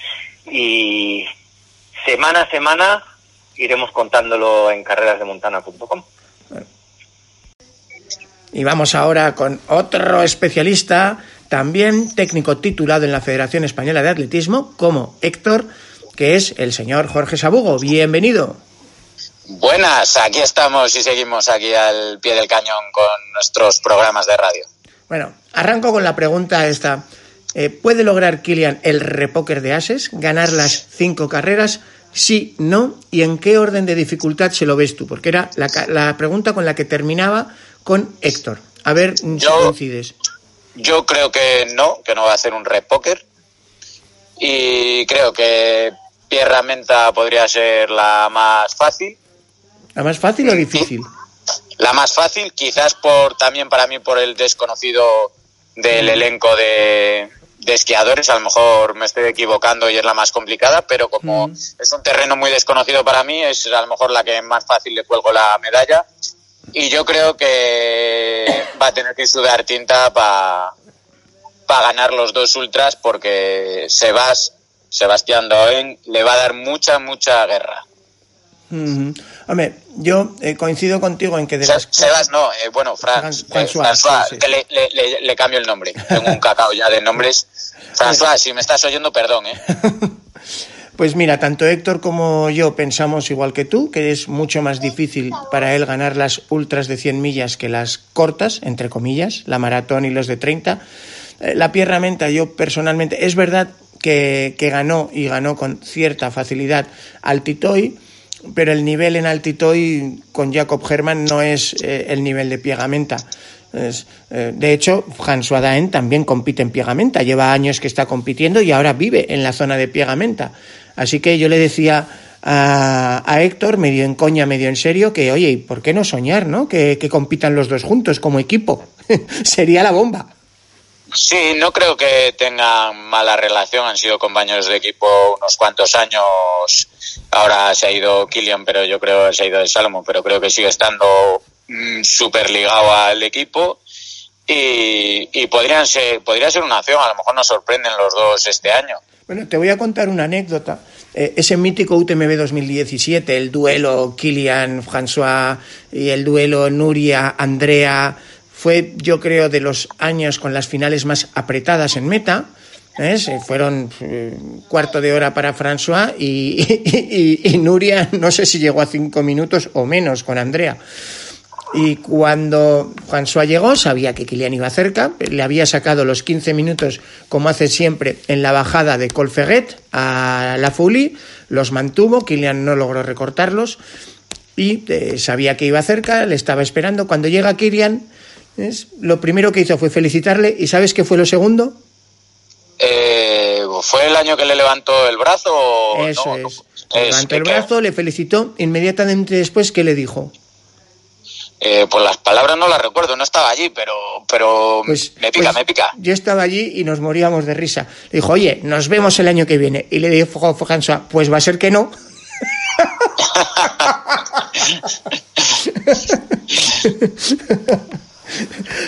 y semana a semana iremos contándolo en carrerasdemontana.com. Y vamos ahora con otro especialista, también técnico titulado en la Federación Española de Atletismo, como Héctor, que es el señor Jorge Sabugo. Bienvenido. Buenas, aquí estamos y seguimos aquí al pie del cañón con nuestros programas de radio. Bueno, arranco con la pregunta esta. Eh, ¿Puede lograr Kilian el repóker de ases? ¿Ganar las cinco carreras? Sí, no. ¿Y en qué orden de dificultad se lo ves tú? Porque era la, la pregunta con la que terminaba con Héctor. A ver si coincides. Yo creo que no, que no va a hacer un red póker y creo que Pierra Menta podría ser la más fácil. ¿La más fácil o difícil? La más fácil, quizás por también para mí por el desconocido del elenco de, de esquiadores. A lo mejor me estoy equivocando y es la más complicada, pero como Mm. es un terreno muy desconocido para mí, es a lo mejor la que más fácil le cuelgo la medalla. Y yo creo que va a tener que sudar tinta para ganar los dos ultras porque Sebas, Sebastián Doen le va a dar mucha, mucha guerra. Ujú. Hombre, yo eh, coincido contigo en que de las Sebas no, eh, bueno, Fran, Fran- eh, François, François, sí, sí. que le, le- le- le cambio el nombre. Tengo un cacao ya de nombres. François, si me estás oyendo, perdón, ¿eh? Pues mira, tanto Héctor como yo pensamos igual que tú, que es mucho más difícil para él ganar las ultras de 100 millas que las cortas, entre comillas, la maratón y los de 30. Eh, La Pierra Menta, yo personalmente, es verdad que, que ganó y ganó con cierta facilidad al Titoy, pero el nivel en Altitoy con Jacob Herman no es eh, el nivel de Piegamenta. Es, eh, de hecho, François Daen también compite en Piegamenta, lleva años que está compitiendo y ahora vive en la zona de Piegamenta. Así que yo le decía a, Héctor, medio en coña, medio en serio, que oye, ¿y ¿por qué no soñar, no? Que, compitan los dos juntos como equipo. Sería la bomba. Sí, no creo que tengan mala relación. Han sido compañeros de equipo unos cuantos años. Ahora se ha ido Kilian, pero yo creo que se ha ido de Salomón, pero creo que sigue estando mm, súper ligado al equipo. Y, y podrían ser, podría ser una opción. A lo mejor nos sorprenden los dos este año. Bueno, te voy a contar una anécdota. Eh, ese mítico UTMB 2017, el duelo Kilian, François y el duelo Nuria, Andrea, fue yo creo de los años con las finales más apretadas en meta. ¿eh? Se fueron eh, cuarto de hora para François y Nuria no sé si llegó a cinco minutos o menos con Andrea. Y cuando François llegó, sabía que Kilian iba cerca, le había sacado los 15 minutos, como hace siempre, en la bajada de Colferret a la Fouli, los mantuvo, Kilian no logró recortarlos y eh, sabía que iba cerca, le estaba esperando. Cuando llega Kilian, lo primero que hizo fue felicitarle y ¿sabes qué fue lo segundo? Eh, ¿Fue el año que le levantó el brazo? o Eso no? es. Es Levantó el brazo, le felicitó, inmediatamente después, ¿qué le dijo? Eh, pues las palabras no las recuerdo, no estaba allí, pero, pero Pues, me pica, pues, me pica. Yo estaba allí y nos moríamos de risa. Le dijo, oye, nos vemos el año que viene. Y le dijo François, pues va a ser que no.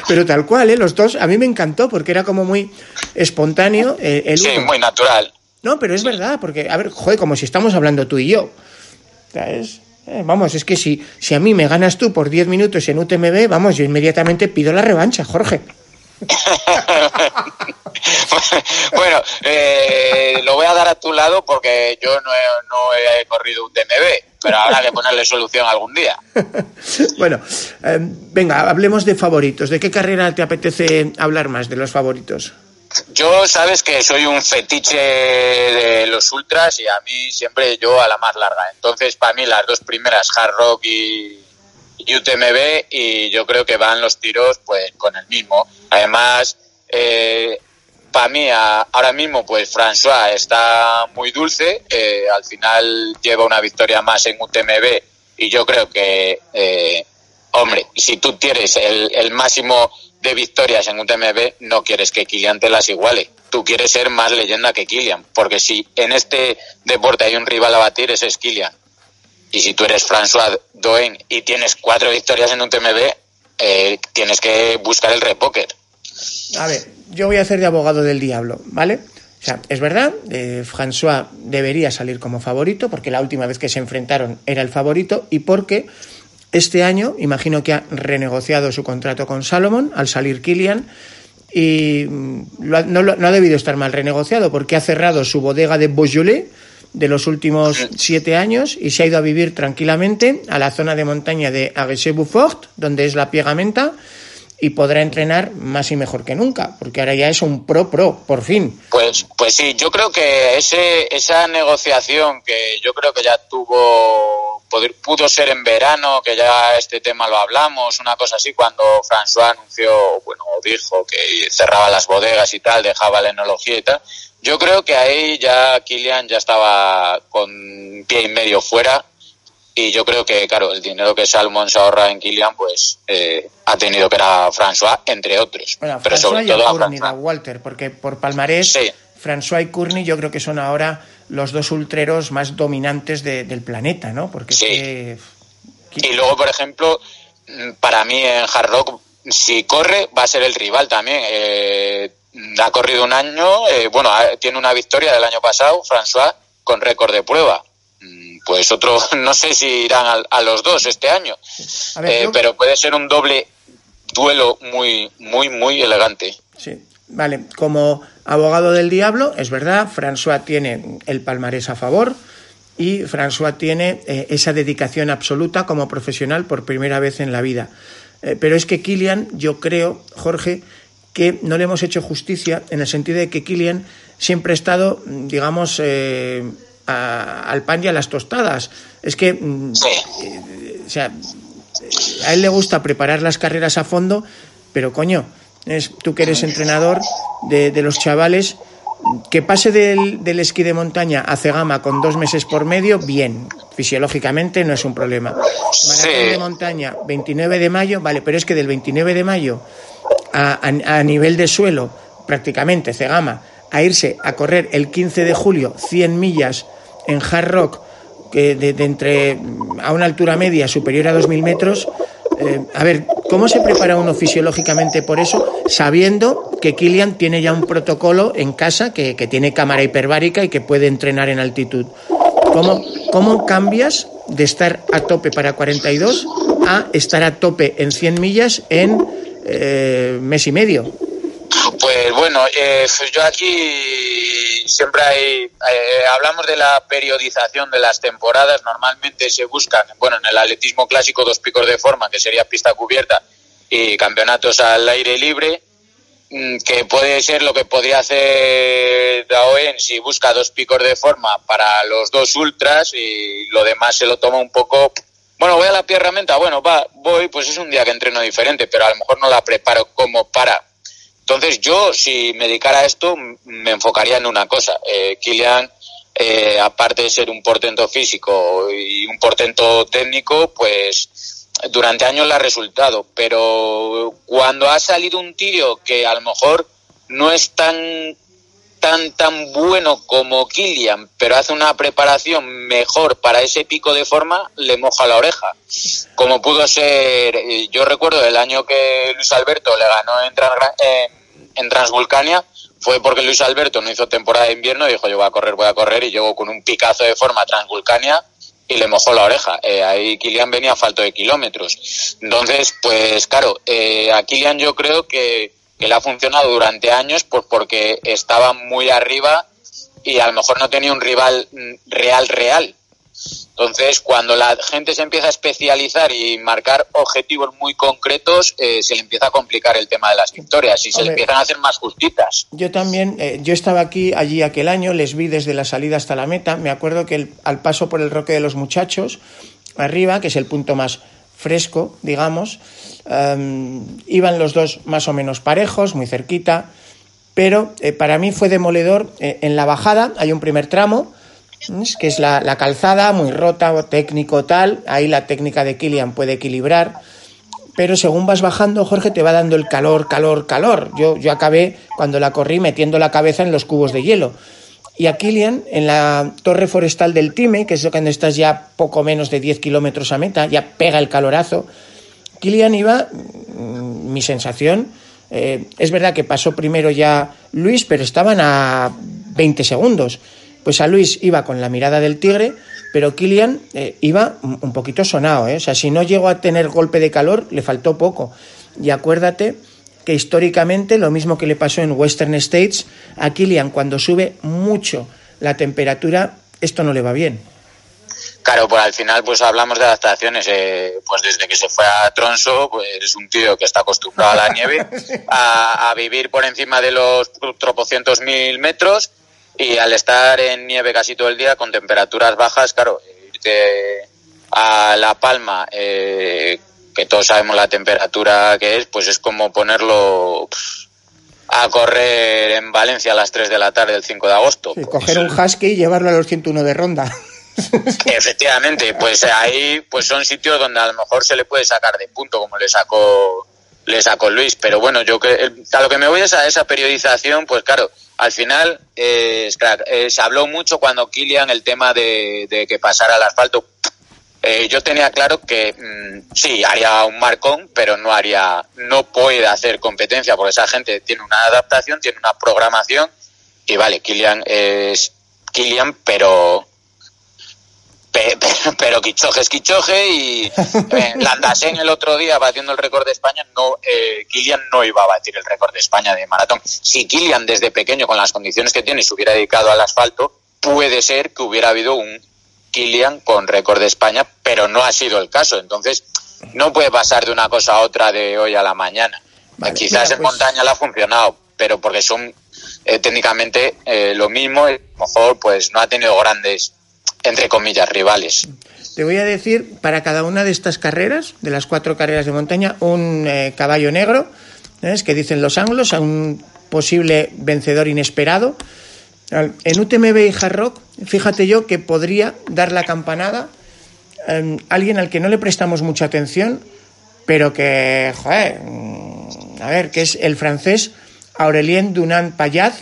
Pero tal cual, ¿eh? Los dos, a mí me encantó porque era como muy espontáneo eh, el Sí, uno. muy natural. No, pero es verdad, porque, a ver, joder, como si estamos hablando tú y yo. O sea, es- eh, vamos, es que si, si a mí me ganas tú por 10 minutos en UTMB, vamos, yo inmediatamente pido la revancha, Jorge. bueno, eh, lo voy a dar a tu lado porque yo no he, no he corrido un DMB, pero habrá que ponerle solución algún día. bueno, eh, venga, hablemos de favoritos. ¿De qué carrera te apetece hablar más de los favoritos? Yo sabes que soy un fetiche de los ultras y a mí siempre yo a la más larga. Entonces, para mí las dos primeras, Hard Rock y, y UTMB, y yo creo que van los tiros pues con el mismo. Además, eh, para mí ahora mismo pues François está muy dulce, eh, al final lleva una victoria más en UTMB y yo creo que, eh, hombre, si tú tienes el máximo de victorias en UTMB, no quieres que Kilian te las iguale. Tú quieres ser más leyenda que Kilian, porque si en este deporte hay un rival a batir, ese es Kilian. Y si tú eres François Doen y tienes cuatro victorias en UTMB, eh, tienes que buscar el repóker. A ver, yo voy a hacer de abogado del diablo, ¿vale? O sea, es verdad, eh, François debería salir como favorito, porque la última vez que se enfrentaron era el favorito, y porque este año, imagino que ha renegociado su contrato con Salomon al salir Kilian, y mm, lo ha- no, lo- no ha debido estar mal renegociado, porque ha cerrado su bodega de Beaujolais de los últimos siete años y se ha ido a vivir tranquilamente a la zona de montaña de Arrechés-Beaufort, donde es la piegamenta, y podrá entrenar más y mejor que nunca, porque ahora ya es un pro pro, por fin. Pues, pues sí, yo creo que ese, esa negociación que yo creo que ya tuvo, pudo ser en verano, que ya este tema lo hablamos, una cosa así, cuando François anunció, bueno, dijo que cerraba las bodegas y tal, dejaba la enología y tal. Yo creo que ahí ya Kilian ya estaba con pie y medio fuera y yo creo que, claro, el dinero que Salmon se ahorra en Kilian, pues eh, ha tenido que ir a François, entre otros. Bueno, pero François sobre y todo a Courtney, a. Walter, porque por palmarés, Sí. François y Courtney yo creo que son ahora los dos ultreros más dominantes de- del planeta, ¿no? Porque es Sí. que... Y luego, por ejemplo, mm, para mí en Hard Rock, si corre, va a ser el rival también. Eh, ha corrido un año, eh, bueno, tiene una victoria del año pasado, François, con récord de prueba. Mm, Pues otro, no sé si irán al- a, los dos este año, A ver, Eh, yo- pero puede ser un doble duelo muy, muy, muy elegante. Sí, vale. Como abogado del diablo, es verdad, François tiene el palmarés a favor y François tiene eh, esa dedicación absoluta como profesional por primera vez en la vida. Eh, pero es que Kilian, yo creo, Jorge, que no le hemos hecho justicia en el sentido de que Kilian siempre ha estado, mm, digamos, eh, a- al pan y a las tostadas. Es que mm, Sí. o sea, a él le gusta preparar las carreras a fondo, pero coño, es, tú que eres entrenador de, de los chavales, que pase del, del esquí de montaña a cegama con dos meses por medio, bien, fisiológicamente no es un problema. Maratón Sí. de montaña, 29 de mayo, vale, pero es que del 29 de mayo a, a- a nivel de suelo, prácticamente cegama, a irse a correr el 15 de julio 100 millas en hard rock, de, de entre a una altura media superior a 2.000 metros. eh, a ver, ¿cómo se prepara uno fisiológicamente por eso, sabiendo que Kilian tiene ya un protocolo en casa, que, que tiene cámara hiperbárica y que puede entrenar en altitud? ¿Cómo, ¿Cómo cambias de estar a tope para 42 a estar a tope en 100 millas en eh, mes y medio? Pues bueno, eh, yo aquí siempre hay, eh, hablamos de la periodización de las temporadas, normalmente se buscan, bueno, en el atletismo clásico dos picos de forma, que sería pista cubierta y campeonatos al aire libre, mm, que puede ser lo que podría hacer Daoen si busca dos picos de forma para los dos ultras y lo demás se lo toma un poco bueno, voy a la pierramenta, bueno, va, voy, pues es un día que entreno diferente, pero a lo mejor no la preparo como para. Entonces yo, si me dedicara a esto, me enfocaría en una cosa. Eh, Kilian, eh, aparte de ser un portento físico y un portento técnico, pues durante años le ha resultado. Pero cuando ha salido un tío que a lo mejor no es tan tan tan bueno como Kilian, pero hace una preparación mejor para ese pico de forma, le moja la oreja. Como pudo ser, eh, yo recuerdo el año que Luis Alberto le ganó en, en, Transvulcania, fue porque Luis Alberto no hizo temporada de invierno y dijo yo voy a correr, voy a correr y llegó con un picazo de forma Transvulcania y le mojó la oreja. Eh, ahí Kilian venía a falto de kilómetros. Entonces, pues claro, eh, a Kilian yo creo que que le ha funcionado durante años, pues porque estaba muy arriba y a lo mejor no tenía un rival mm, real, real. Entonces, cuando la gente se empieza a especializar y marcar objetivos muy concretos, eh, se le empieza a complicar el tema de las victorias y se le empiezan a hacer más justitas. Yo también, eh, yo estaba aquí allí aquel año, les vi desde la salida hasta la meta. Me acuerdo que el- al paso por el Roque de los Muchachos, arriba, que es el punto más fresco, digamos, em, iban los dos más o menos parejos, muy cerquita, pero eh, para mí fue demoledor. en la bajada hay un primer tramo, que es la, la calzada, muy rota, técnico tal, ahí la técnica de Kilian puede equilibrar pero según vas bajando, Jorge, te va dando el calor, calor, calor. Yo, yo acabé, cuando la corrí, metiendo la cabeza en los cubos de hielo. Y a Kilian, en la torre forestal del Time, que es cuando estás ya poco menos de 10 kilómetros a meta, ya pega el calorazo, Kilian iba, mm, mi sensación, eh, es verdad que pasó primero ya Luis, pero estaban a 20 segundos. Pues a Luis iba con la mirada del tigre, pero Kilian eh, iba un poquito sonado. ¿eh? O sea, si no llegó a tener golpe de calor, le faltó poco. Y acuérdate que históricamente lo mismo que le pasó en Western States, a Kilian cuando sube mucho la temperatura, esto no le va bien. Claro, pues al final pues hablamos de adaptaciones. eh, pues desde que se fue a Tronso, pues es un tío que está acostumbrado a la nieve, a, a vivir por encima de los tropocientos mil metros y al estar en nieve casi todo el día con temperaturas bajas, claro, irte a La Palma, eh, que todos sabemos la temperatura que es, pues es como ponerlo pf, a correr en Valencia a las 3 de la tarde el 5 de agosto. Sí, Pues, coger un husky y llevarlo a los 101 de ronda. Efectivamente, pues ahí pues son sitios donde a lo mejor se le puede sacar de punto como le sacó le sacó Luis, pero bueno, yo que el- a lo que me voy es a esa periodización, pues claro, al final eh. Eh, se habló mucho cuando Kilian el tema de, de que pasara al asfalto. Eh, yo tenía claro que mm, sí haría un marcón, pero no haría, no puede hacer competencia porque esa gente tiene una adaptación, tiene una programación y vale, Kilian es Kilian, pero Pe- pe- pero Quichoje es Quichoje y eh, Landasen el otro día batiendo el récord de España, no, eh, Kilian no iba a batir el récord de España de maratón. Si Kilian desde pequeño con las condiciones que tiene se hubiera dedicado al asfalto, puede ser que hubiera habido un Kilian con récord de España, pero no ha sido el caso. Entonces, no puede pasar de una cosa a otra de hoy a la mañana. Vale, Quizás mira, en pues- montaña le ha funcionado, pero porque son eh, técnicamente eh, lo mismo, a lo mejor pues no ha tenido grandes, entre comillas, rivales. Te voy a decir para cada una de estas carreras, de las cuatro carreras de montaña, un eh, caballo negro, ¿ves? que dicen los anglos, a un posible vencedor inesperado. En UTMB y Hard Rock, fíjate yo que podría dar la campanada eh, alguien al que no le prestamos mucha atención, pero que, joder, mm, a ver, que es el francés Aurelien Dunant Payat.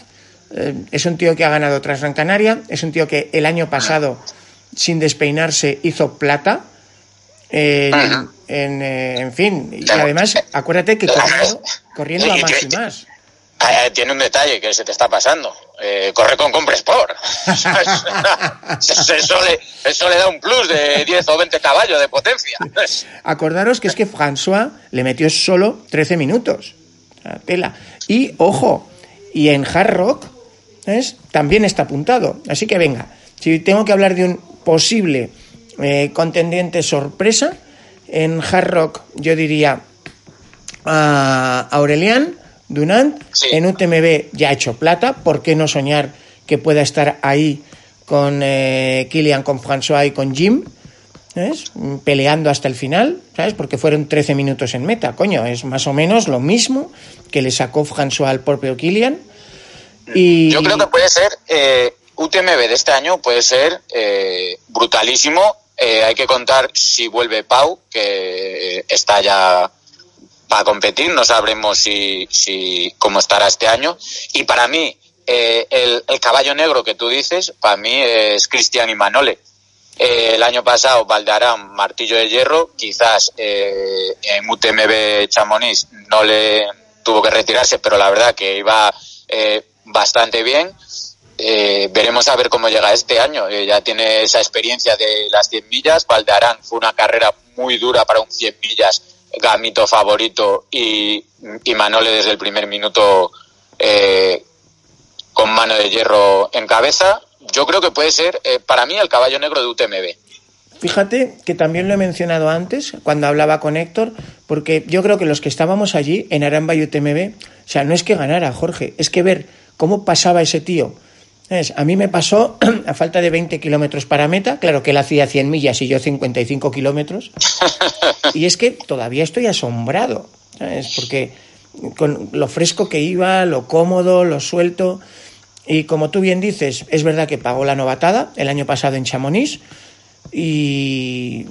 Eh, es un tío que ha ganado tras Gran Canaria, es un tío que el año pasado, sin despeinarse, hizo plata. En, eh, en fin, y además, acuérdate que corriendo, corriendo a más y más. Eh, tiene un detalle que se te está pasando. Eh, corre con Compresport. eso, le, eso le da un plus de 10 o 20 caballos de potencia. Acordaros que es que François le metió solo 13 minutos. Tela. Y ojo, y en Hard Rock ¿ves? también está apuntado. Así que venga, si tengo que hablar de un posible eh, contendiente sorpresa, en Hard Rock yo diría a Aurelian Dunant, Sí. en UTMB ya ha hecho plata, ¿por qué no soñar que pueda estar ahí con eh, Kilian, con François y con Jim? ¿sabes? Mm, Peleando hasta el final, ¿sabes? Porque fueron 13 minutos en meta, coño, es más o menos lo mismo que le sacó François al propio Kilian. Y Yo creo que puede ser, eh, UTMB de este año puede ser eh, brutalísimo. Eh, hay que contar si vuelve Pau, que está ya para competir. No sabremos si, si cómo estará este año. Y para mí, eh, el, el caballo negro que tú dices, para mí es Cristian Imanole. Eh, el año pasado, Valdarán, martillo de hierro, quizás eh, en UTMB Chamonix no le tuvo que retirarse, pero la verdad que iba eh, bastante bien. eh, veremos a ver cómo llega este año. Eh, ya tiene esa experiencia de las 100 millas. Valdearán fue una carrera muy dura para un 100 millas, Gamito favorito y, y Manole desde el primer minuto eh, con mano de hierro en cabeza. Yo creo que puede ser para mí el caballo negro de UTMB. Fíjate que también lo he mencionado antes cuando hablaba con Héctor, porque yo creo que los que estábamos allí en Aramba y UTMB, o sea, no es que ganara Jorge, es que ver cómo pasaba ese tío. ¿Sabes? A mí me pasó a falta de 20 kilómetros para meta, claro que él hacía 100 millas y yo 55 kilómetros, y es que todavía estoy asombrado, ¿sabes? Porque con lo fresco que iba, lo cómodo, lo suelto, y como tú bien dices, es verdad que pagó la novatada el año pasado en Chamonix, y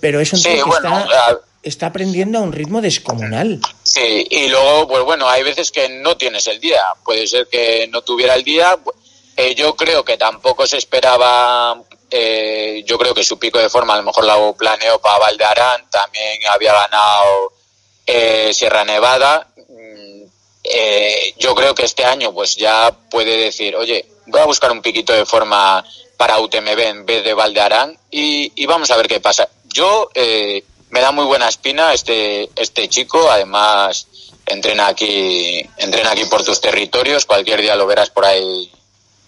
pero es un Sí, tío que bueno, está, está aprendiendo a un ritmo descomunal. Sí, y luego, pues bueno, hay veces que no tienes el día. Puede ser que no tuviera el día. Eh, yo creo que tampoco se esperaba. eh, yo creo que su pico de forma a lo mejor lo planeó para Valdearán. También había ganado eh, Sierra Nevada. Mm, eh, yo creo que este año, pues ya puede decir, oye, voy a buscar un piquito de forma para UTMB en vez de Valdearán y, y vamos a ver qué pasa. Yo eh, me da muy buena espina este este chico, además entrena aquí entrena aquí por tus territorios, cualquier día lo verás por ahí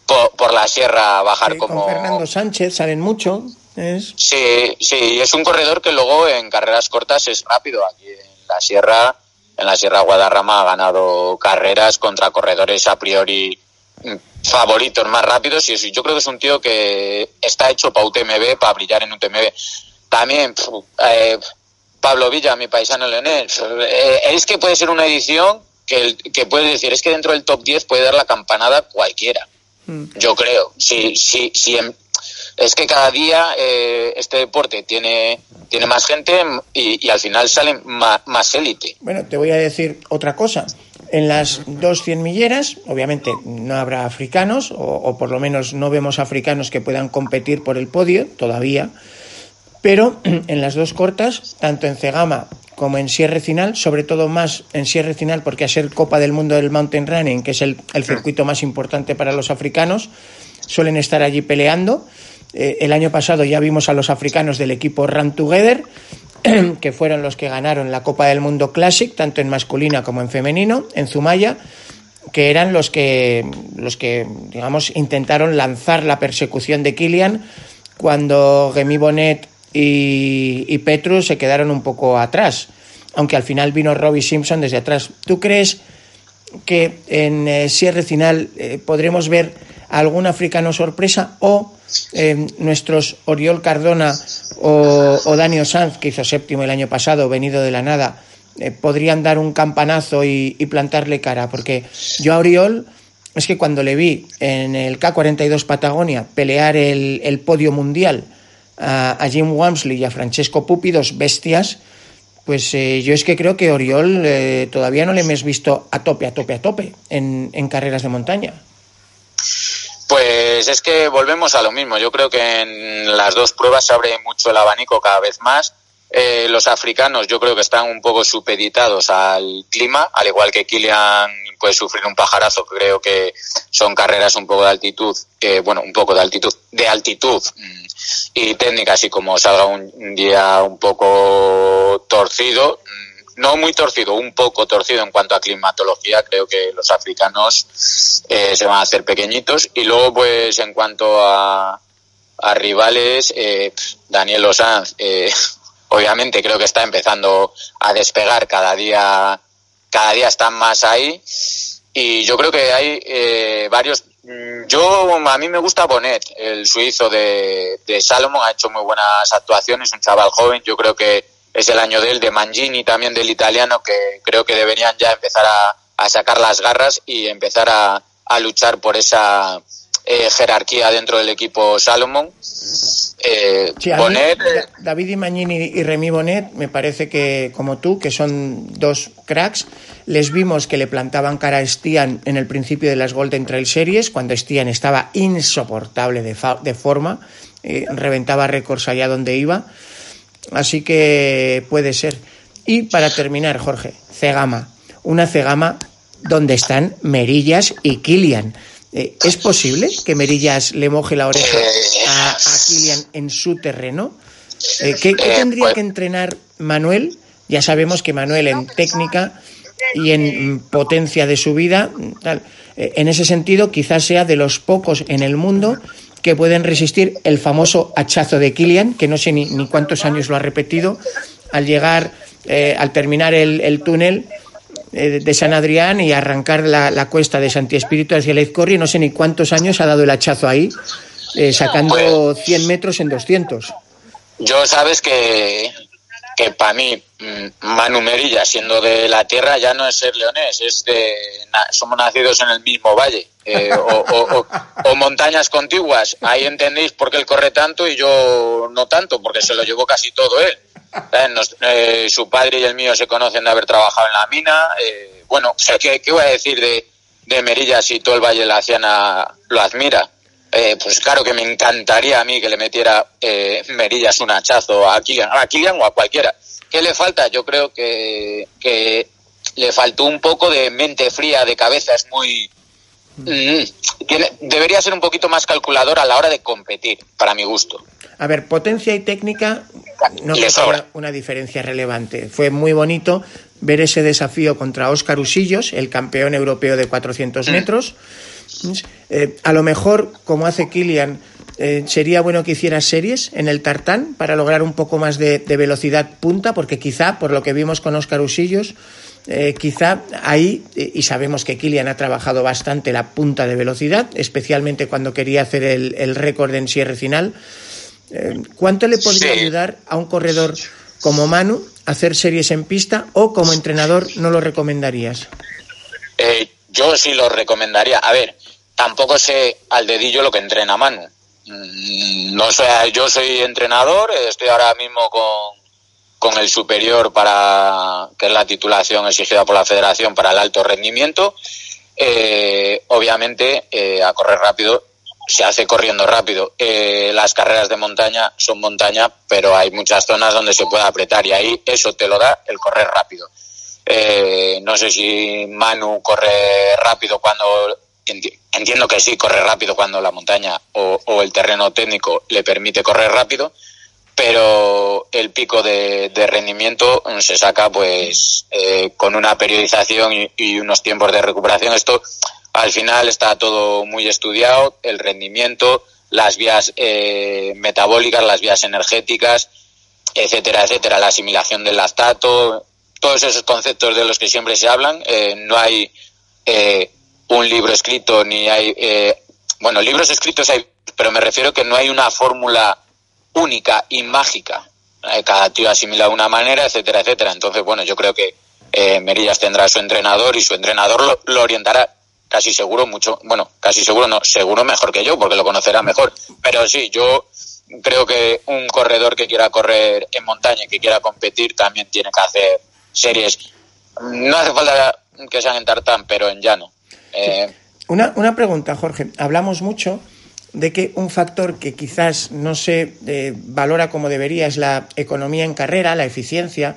por, por la sierra bajar como Con Fernando Sánchez salen mucho. Es... Sí, sí, es un corredor que luego en carreras cortas es rápido. Aquí en la Sierra, en la Sierra Guadarrama ha ganado carreras contra corredores a priori mm, favoritos más rápidos y eso, yo creo que es un tío que está hecho para UTMB, para brillar en UTMB. También eh, Pablo Villa, mi paisano leonés, eh, es que puede ser una edición que, el- que puede decir, es que dentro del top 10 puede dar la campanada cualquiera. Yo creo. Sí, sí, sí. em- Es que cada día eh, este deporte tiene, tiene más gente y, y al final salen ma- más élite. Bueno, te voy a decir otra cosa. En las dos cien milleras, obviamente no habrá africanos, o, o por lo menos no vemos africanos que puedan competir por el podio todavía, pero en las dos cortas, tanto en Cegama como en Sierre Final, sobre todo más en Sierre Final, porque a ser Copa del Mundo del Mountain Running, que es el, el circuito más importante para los africanos, suelen estar allí peleando. Eh, el año pasado ya vimos a los africanos del equipo Run Together, que fueron los que ganaron la Copa del Mundo Classic, tanto en masculina como en femenino, en Zumaya, que eran los que, los que digamos, intentaron lanzar la persecución de Kilian cuando Remy Bonnet y, y Petrus se quedaron un poco atrás, aunque al final vino Robbie Simpson desde atrás. ¿Tú crees que en eh, Sierra Final eh, podremos ver algún africano sorpresa o eh, nuestros Oriol Cardona o, o Dani Sanz, que hizo séptimo el año pasado, venido de la nada, eh, podrían dar un campanazo y, plantarle cara? Porque yo a Oriol es que cuando le vi en el K42 Patagonia pelear el, el podio mundial a, Jim Wamsley y a Francesco Pupi, dos bestias, pues eh, yo es que creo que Oriol eh, todavía no le hemos visto a tope, a tope, a tope en, carreras de montaña. Pues es que volvemos a lo mismo. Yo creo que en las dos pruebas se abre mucho el abanico cada vez más. Eh, los africanos yo creo que están un poco supeditados al clima, al igual que Kilian puede sufrir un pajarazo. Creo que son carreras un poco de altitud, bueno, un poco de altitud, de altitud mm, y técnica, así como salga un, día un poco torcido, mm, no muy torcido, un poco torcido en cuanto a climatología, creo que los africanos eh, se van a hacer pequeñitos. Y luego, pues, en cuanto a, a rivales, eh, Daniel Osanz, eh, obviamente creo que está empezando a despegar cada día, cada día están más ahí. Y yo creo que hay eh, varios. Mm, Yo, a mí me gusta Bonet, el suizo de, de Salomon, ha hecho muy buenas actuaciones, un chaval joven, yo creo que es el año de él, de Mangini también del italiano, que creo que deberían ya empezar a, a sacar las garras y empezar a, a luchar por esa eh, jerarquía dentro del equipo Salomon. Eh, Sí, a mí, Bonet, eh, Da- David Imagnini y Remy Bonet, me parece que, como tú, que son dos cracks, les vimos que le plantaban cara a Stian en el principio de las Golden Trail Series, cuando Stian estaba insoportable de, forma, eh, reventaba récords allá donde iba. Así que puede ser. Y para terminar, Jorge, Cegama. Una Cegama donde están Merillas y Kilian. Eh, ¿Es posible que Merillas le moje la oreja a, Kilian en su terreno? Eh, ¿Qué, tendría que entrenar Manuel? Ya sabemos que Manuel en técnica y en potencia de subida, mm, tal, eh, en ese sentido quizás sea de los pocos en el mundo que pueden resistir el famoso hachazo de Kilian, que no sé ni, ni cuántos años lo ha repetido, al llegar, eh, al terminar el, el túnel eh, de San Adrián y arrancar la, la cuesta de Santi Espíritu hacia el Izcorri, no sé ni cuántos años ha dado el hachazo ahí, eh, sacando 100 metros en 200. Yo sabes que, que para mí mm, Manu Merilla, siendo de la tierra, ya no es ser leonés, es de na- somos nacidos en el mismo valle eh, o, o- o- o montañas contiguas. Ahí entendéis por qué él corre tanto y yo no tanto, porque se lo llevó casi todo él. Nos- eh, su padre y el mío se conocen de haber trabajado en la mina. eh, bueno, ¿qué, qué voy a decir de, de Merilla si todo el Valle de la Ciana lo admira? Eh, pues claro que me encantaría a mí que le metiera eh, Merillas un hachazo a Kilian, a Kilian o a cualquiera. ¿Qué le falta? Yo creo que, que le faltó un poco de mente fría, de cabeza, es muy... Mm, tiene- debería ser un poquito más calculador a la hora de competir, para mi gusto. A ver, potencia y técnica no Le sobra. haya una diferencia relevante. Fue muy bonito ver ese desafío contra Óscar Usillos, el campeón europeo de 400 metros. Eh, a lo mejor, como hace Kilian, eh, sería bueno que hiciera series en el tartán para lograr un poco más de, de velocidad punta, porque quizá, por lo que vimos con Óscar Usillos, eh, quizá ahí, y sabemos que Kilian ha trabajado bastante la punta de velocidad, especialmente cuando quería hacer el, el récord en cierre final. ¿Cuánto le podría Sí. ayudar a un corredor como Manu a hacer series en pista o como entrenador no lo recomendarías? Eh, yo sí lo recomendaría. A ver, tampoco sé al dedillo lo que entrena Manu. Mm, No sé, yo soy entrenador, estoy ahora mismo con, con el superior para, que es la titulación exigida por la federación para el alto rendimiento. Eh, obviamente, eh, a correr rápido se hace corriendo rápido. Eh, las carreras de montaña son montaña, pero hay muchas zonas donde se puede apretar y ahí eso te lo da el correr rápido. Eh, no sé si Manu corre rápido cuando enti- entiendo que sí corre rápido cuando la montaña o, el terreno técnico le permite correr rápido pero el pico de, rendimiento se saca pues eh, con una periodización y, y unos tiempos de recuperación. Esto al final está todo muy estudiado el rendimiento las vías eh, metabólicas las vías energéticas etcétera, etcétera, la asimilación del lactato, todos esos conceptos de los que siempre se hablan. eh, no hay eh, un libro escrito ni hay, eh, bueno, libros escritos hay, pero me refiero que no hay una fórmula única y mágica. Eh, cada tío asimila de una manera, etcétera, etcétera. Entonces, bueno, yo creo que eh, Merillas tendrá su entrenador y su entrenador lo, lo orientará casi seguro mucho, bueno, casi seguro no, seguro mejor que yo, porque lo conocerá mejor. Pero sí, yo creo que un corredor que quiera correr en montaña y que quiera competir también tiene que hacer series. No hace falta que sean en tartán, pero en llano. Eh, Una, una pregunta, Jorge. Hablamos mucho de que un factor que quizás no se eh, valora como debería es la economía en carrera, la eficiencia.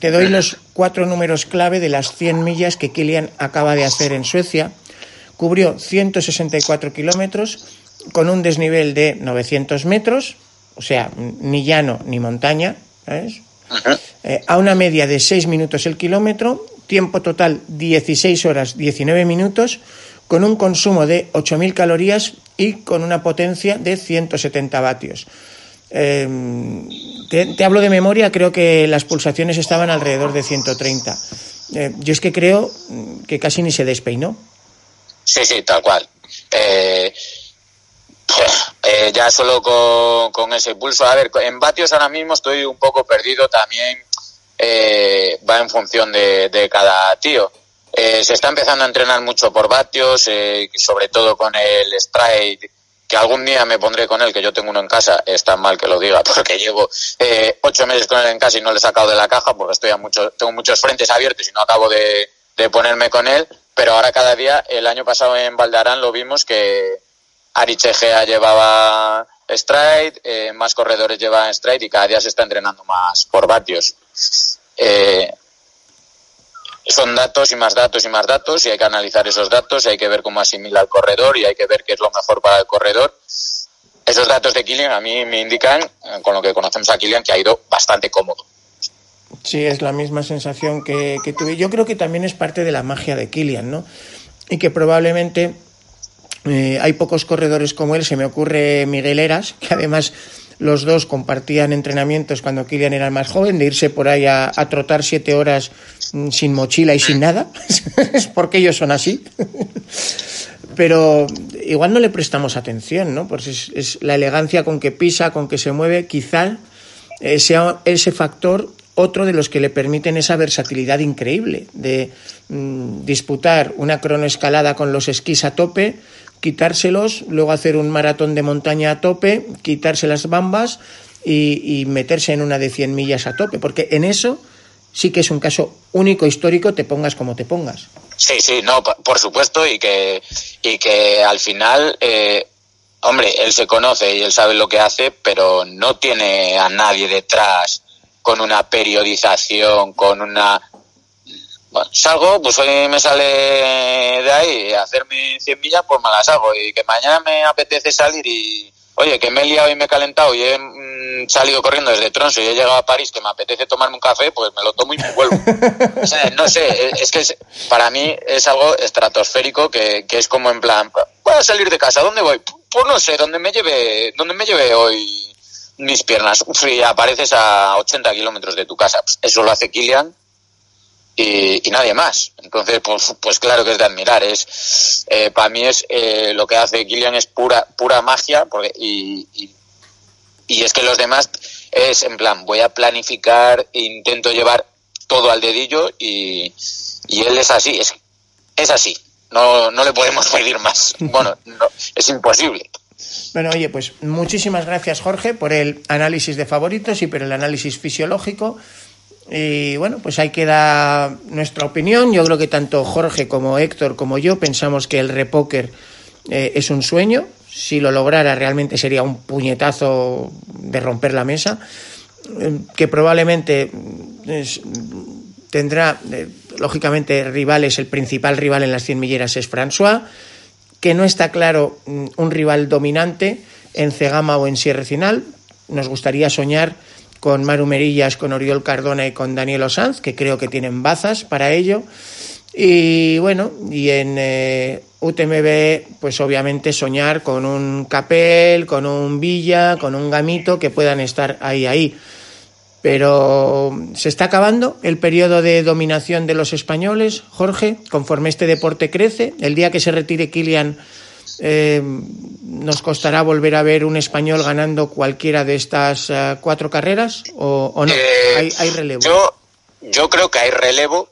Te doy los cuatro números clave de las 100 millas que Kilian acaba de hacer en Suecia. Cubrió 164 kilómetros con un desnivel de 900 metros, o sea, ni llano ni montaña, ¿sabes? Eh, a una media de 6 minutos el kilómetro, tiempo total 16 horas 19 minutos, con un consumo de 8.000 calorías y con una potencia de 170 vatios. Eh, te, te hablo de memoria, creo que las pulsaciones estaban alrededor de 130. Eh, yo es que creo mm, que casi ni se despeinó. Sí, sí, tal cual. Eh, eh, ya solo con, con ese pulso. A ver, en vatios ahora mismo estoy un poco perdido también. eh, va en función de, cada tío. Eh, se está empezando a entrenar mucho por vatios, eh, sobre todo con el stride, que algún día me pondré con él, que yo tengo uno en casa. Es tan mal que lo diga, porque llevo eh, ocho meses con él en casa y no le he sacado de la caja, porque estoy a mucho, tengo muchos frentes abiertos y no acabo de, de ponerme con él. Pero ahora cada día, el año pasado en Valdarán lo vimos que Arich Egea llevaba stride, eh, más corredores llevaban stride y cada día se está entrenando más por vatios. Eh, son datos y más datos y más datos y hay que analizar esos datos y hay que ver cómo asimila el corredor y hay que ver qué es lo mejor para el corredor. Esos datos de Kilian a mí me indican, con lo que conocemos a Kilian, que ha ido bastante cómodo. Sí, es la misma sensación que, que tuve. Yo creo que también es parte de la magia de Kilian, ¿no? Y que probablemente eh, hay pocos corredores como él. Se me ocurre Miguel Eras, que además los dos compartían entrenamientos cuando Kilian era más joven, de irse por ahí a, a trotar siete horas mm, sin mochila y sin nada. es porque ellos son así. Pero igual no le prestamos atención, ¿no? Pues es, es la elegancia con que pisa, con que se mueve, quizá eh, sea ese factor otro de los que le permiten esa versatilidad increíble de mm, disputar una cronoescalada con los esquís a tope, quitárselos, luego hacer un maratón de montaña a tope, quitarse las bambas y, meterse en una de 100 millas a tope, porque en eso sí que es un caso único histórico, te pongas como te pongas. Sí, sí, no, por por supuesto, y que, y que al final, eh, hombre, él se conoce y él sabe lo que hace, pero no tiene a nadie detrás con una periodización, con una... Bueno, salgo, pues hoy me sale de ahí hacerme 100 millas, pues me las hago. Y que mañana me apetece salir y, oye, que me he liado y me he calentado y he mm, salido corriendo desde Tronso y he llegado a París, que me apetece tomarme un café, pues me lo tomo y me vuelvo. O sea, no sé, eh, es que para mí es algo estratosférico que, que es como en plan, voy a salir de casa, ¿dónde voy? Pues no sé, donde me lleve, donde me lleve hoy mis piernas. Uf, y apareces a 80 kilómetros de tu casa. Pues eso lo hace Kilian y, y nadie más. Entonces, pues, pues claro que es de admirar. Es, eh, para mí es eh, lo que hace Kilian es pura, pura magia porque, y, y, y es que los demás es en plan, voy a planificar, e intento llevar todo al dedillo y, y él es así, es, es así. No, no le podemos pedir más. Bueno, no, es imposible. Bueno, oye, pues muchísimas gracias, Jorge, por el análisis de favoritos y por el análisis fisiológico. Y bueno, pues ahí queda nuestra opinión. Yo creo que tanto Jorge como Héctor como yo pensamos que el repóker eh, es un sueño. Si lo lograra, realmente sería un puñetazo de romper la mesa. Eh, que probablemente mm, tendrá, eh, lógicamente, rivales. El principal rival en las 100 milleras es François que no está claro mm, un rival dominante en Cegama o en Sierra Cinal. Nos gustaría soñar con Maru Merillas, con Oriol Cardona y con Daniel Osanz, que creo que tienen bazas para ello. Y bueno, y en eh, UTMB, pues obviamente soñar con un Capel, con un Villa, con un Gamito, que puedan estar ahí, ahí. Pero se está acabando el periodo de dominación de los españoles, Jorge, conforme este deporte crece. El día que se retire Kilian, eh, nos costará volver a ver un español ganando cualquiera de estas eh, cuatro carreras o, o no. Eh, hay, hay relevo. Yo, yo creo que hay relevo,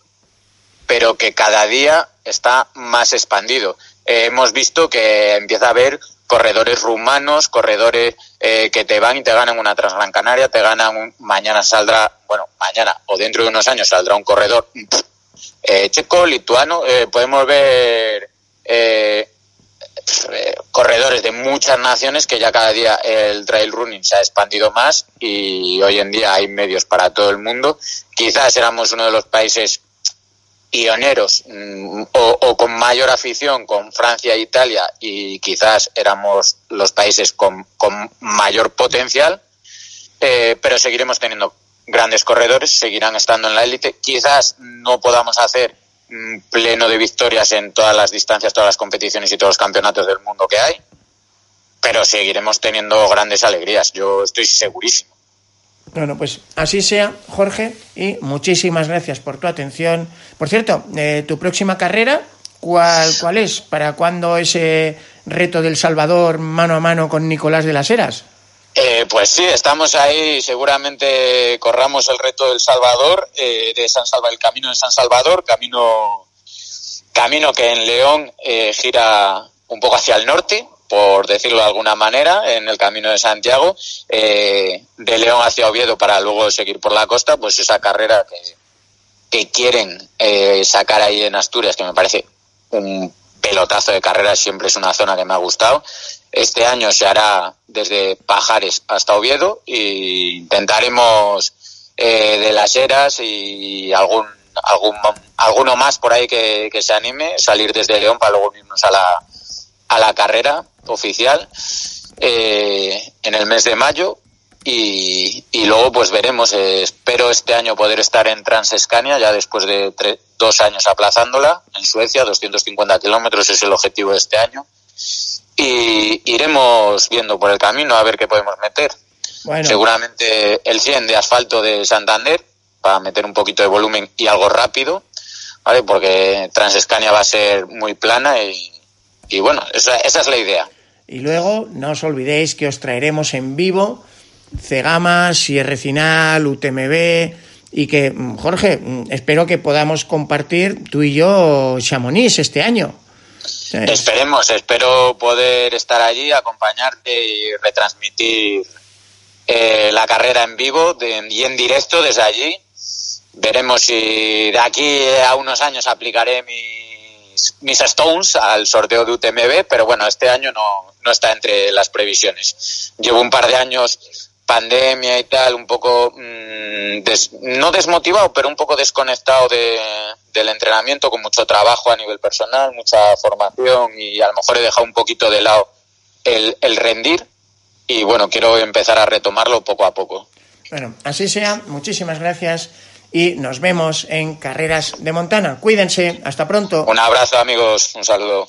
pero que cada día está más expandido. Eh, hemos visto que empieza a haber corredores rumanos, corredores eh, que te van y te ganan una Transgran Canaria, te ganan un, mañana saldrá, bueno, mañana o dentro de unos años saldrá un corredor pff, eh, checo, lituano, eh, podemos ver eh, corredores de muchas naciones que ya cada día el trail running se ha expandido más y hoy en día hay medios para todo el mundo. Quizás éramos uno de los países pioneros mm, o, con mayor afición con Francia e Italia y quizás éramos los países con, mayor potencial, eh, pero seguiremos teniendo grandes corredores, seguirán estando en la élite. Quizás no podamos hacer pleno de victorias en todas las distancias, todas las competiciones y todos los campeonatos del mundo que hay, pero seguiremos teniendo grandes alegrías, yo estoy segurísimo. Bueno, pues así sea, Jorge, y muchísimas gracias por tu atención. Por cierto, eh, tu próxima carrera, ¿cuál, ¿cuál es? ¿Para cuándo ese reto del Salvador mano a mano con Nicolás de las Heras? Eh, pues sí, estamos ahí, seguramente corramos el reto del Salvador, eh, de San el camino de San Salvador, camino, camino que en León eh, gira un poco hacia el norte, por decirlo de alguna manera, en el camino de Santiago, eh, de León hacia Oviedo para luego seguir por la costa, pues esa carrera que, que quieren eh, sacar ahí en Asturias, que me parece un pelotazo de carrera, siempre es una zona que me ha gustado. Este año se hará desde Pajares hasta Oviedo e intentaremos eh, de las Heras y algún algún, alguno más por ahí que, que se anime, salir desde León para luego irnos a la, a la carrera oficial eh, en el mes de mayo y, y luego pues veremos. eh, espero este año poder estar en Transescania ya después de tre- dos años aplazándola en Suecia, 250 kilómetros es el objetivo de este año y iremos viendo por el camino a ver qué podemos meter. Bueno, Seguramente el 100 de asfalto de Santander para meter un poquito de volumen y algo rápido, ¿vale? Porque Transescania va a ser muy plana y, y bueno, esa, esa es la idea. y luego no os olvidéis que os traeremos en vivo Cegama, Sierra Final, UTMB y que, mm, Jorge, mm, espero que podamos compartir tú y yo Chamonix este año. Esperemos, espero poder estar allí, acompañarte y retransmitir eh, la carrera en vivo de- y en directo desde allí. Veremos si de aquí a unos años aplicaré mis, Stones al sorteo de UTMB, pero bueno, este año no, no está entre las previsiones. Llevo un par de años pandemia y tal, un poco, mm, des- no desmotivado, pero un poco desconectado de, del entrenamiento, con mucho trabajo a nivel personal, mucha formación y a lo mejor he dejado un poquito de lado el, el rendir y bueno, quiero empezar a retomarlo poco a poco. Bueno, así sea, muchísimas gracias y nos vemos en Carreras de Montana. Cuídense, hasta pronto. Un abrazo amigos, un saludo.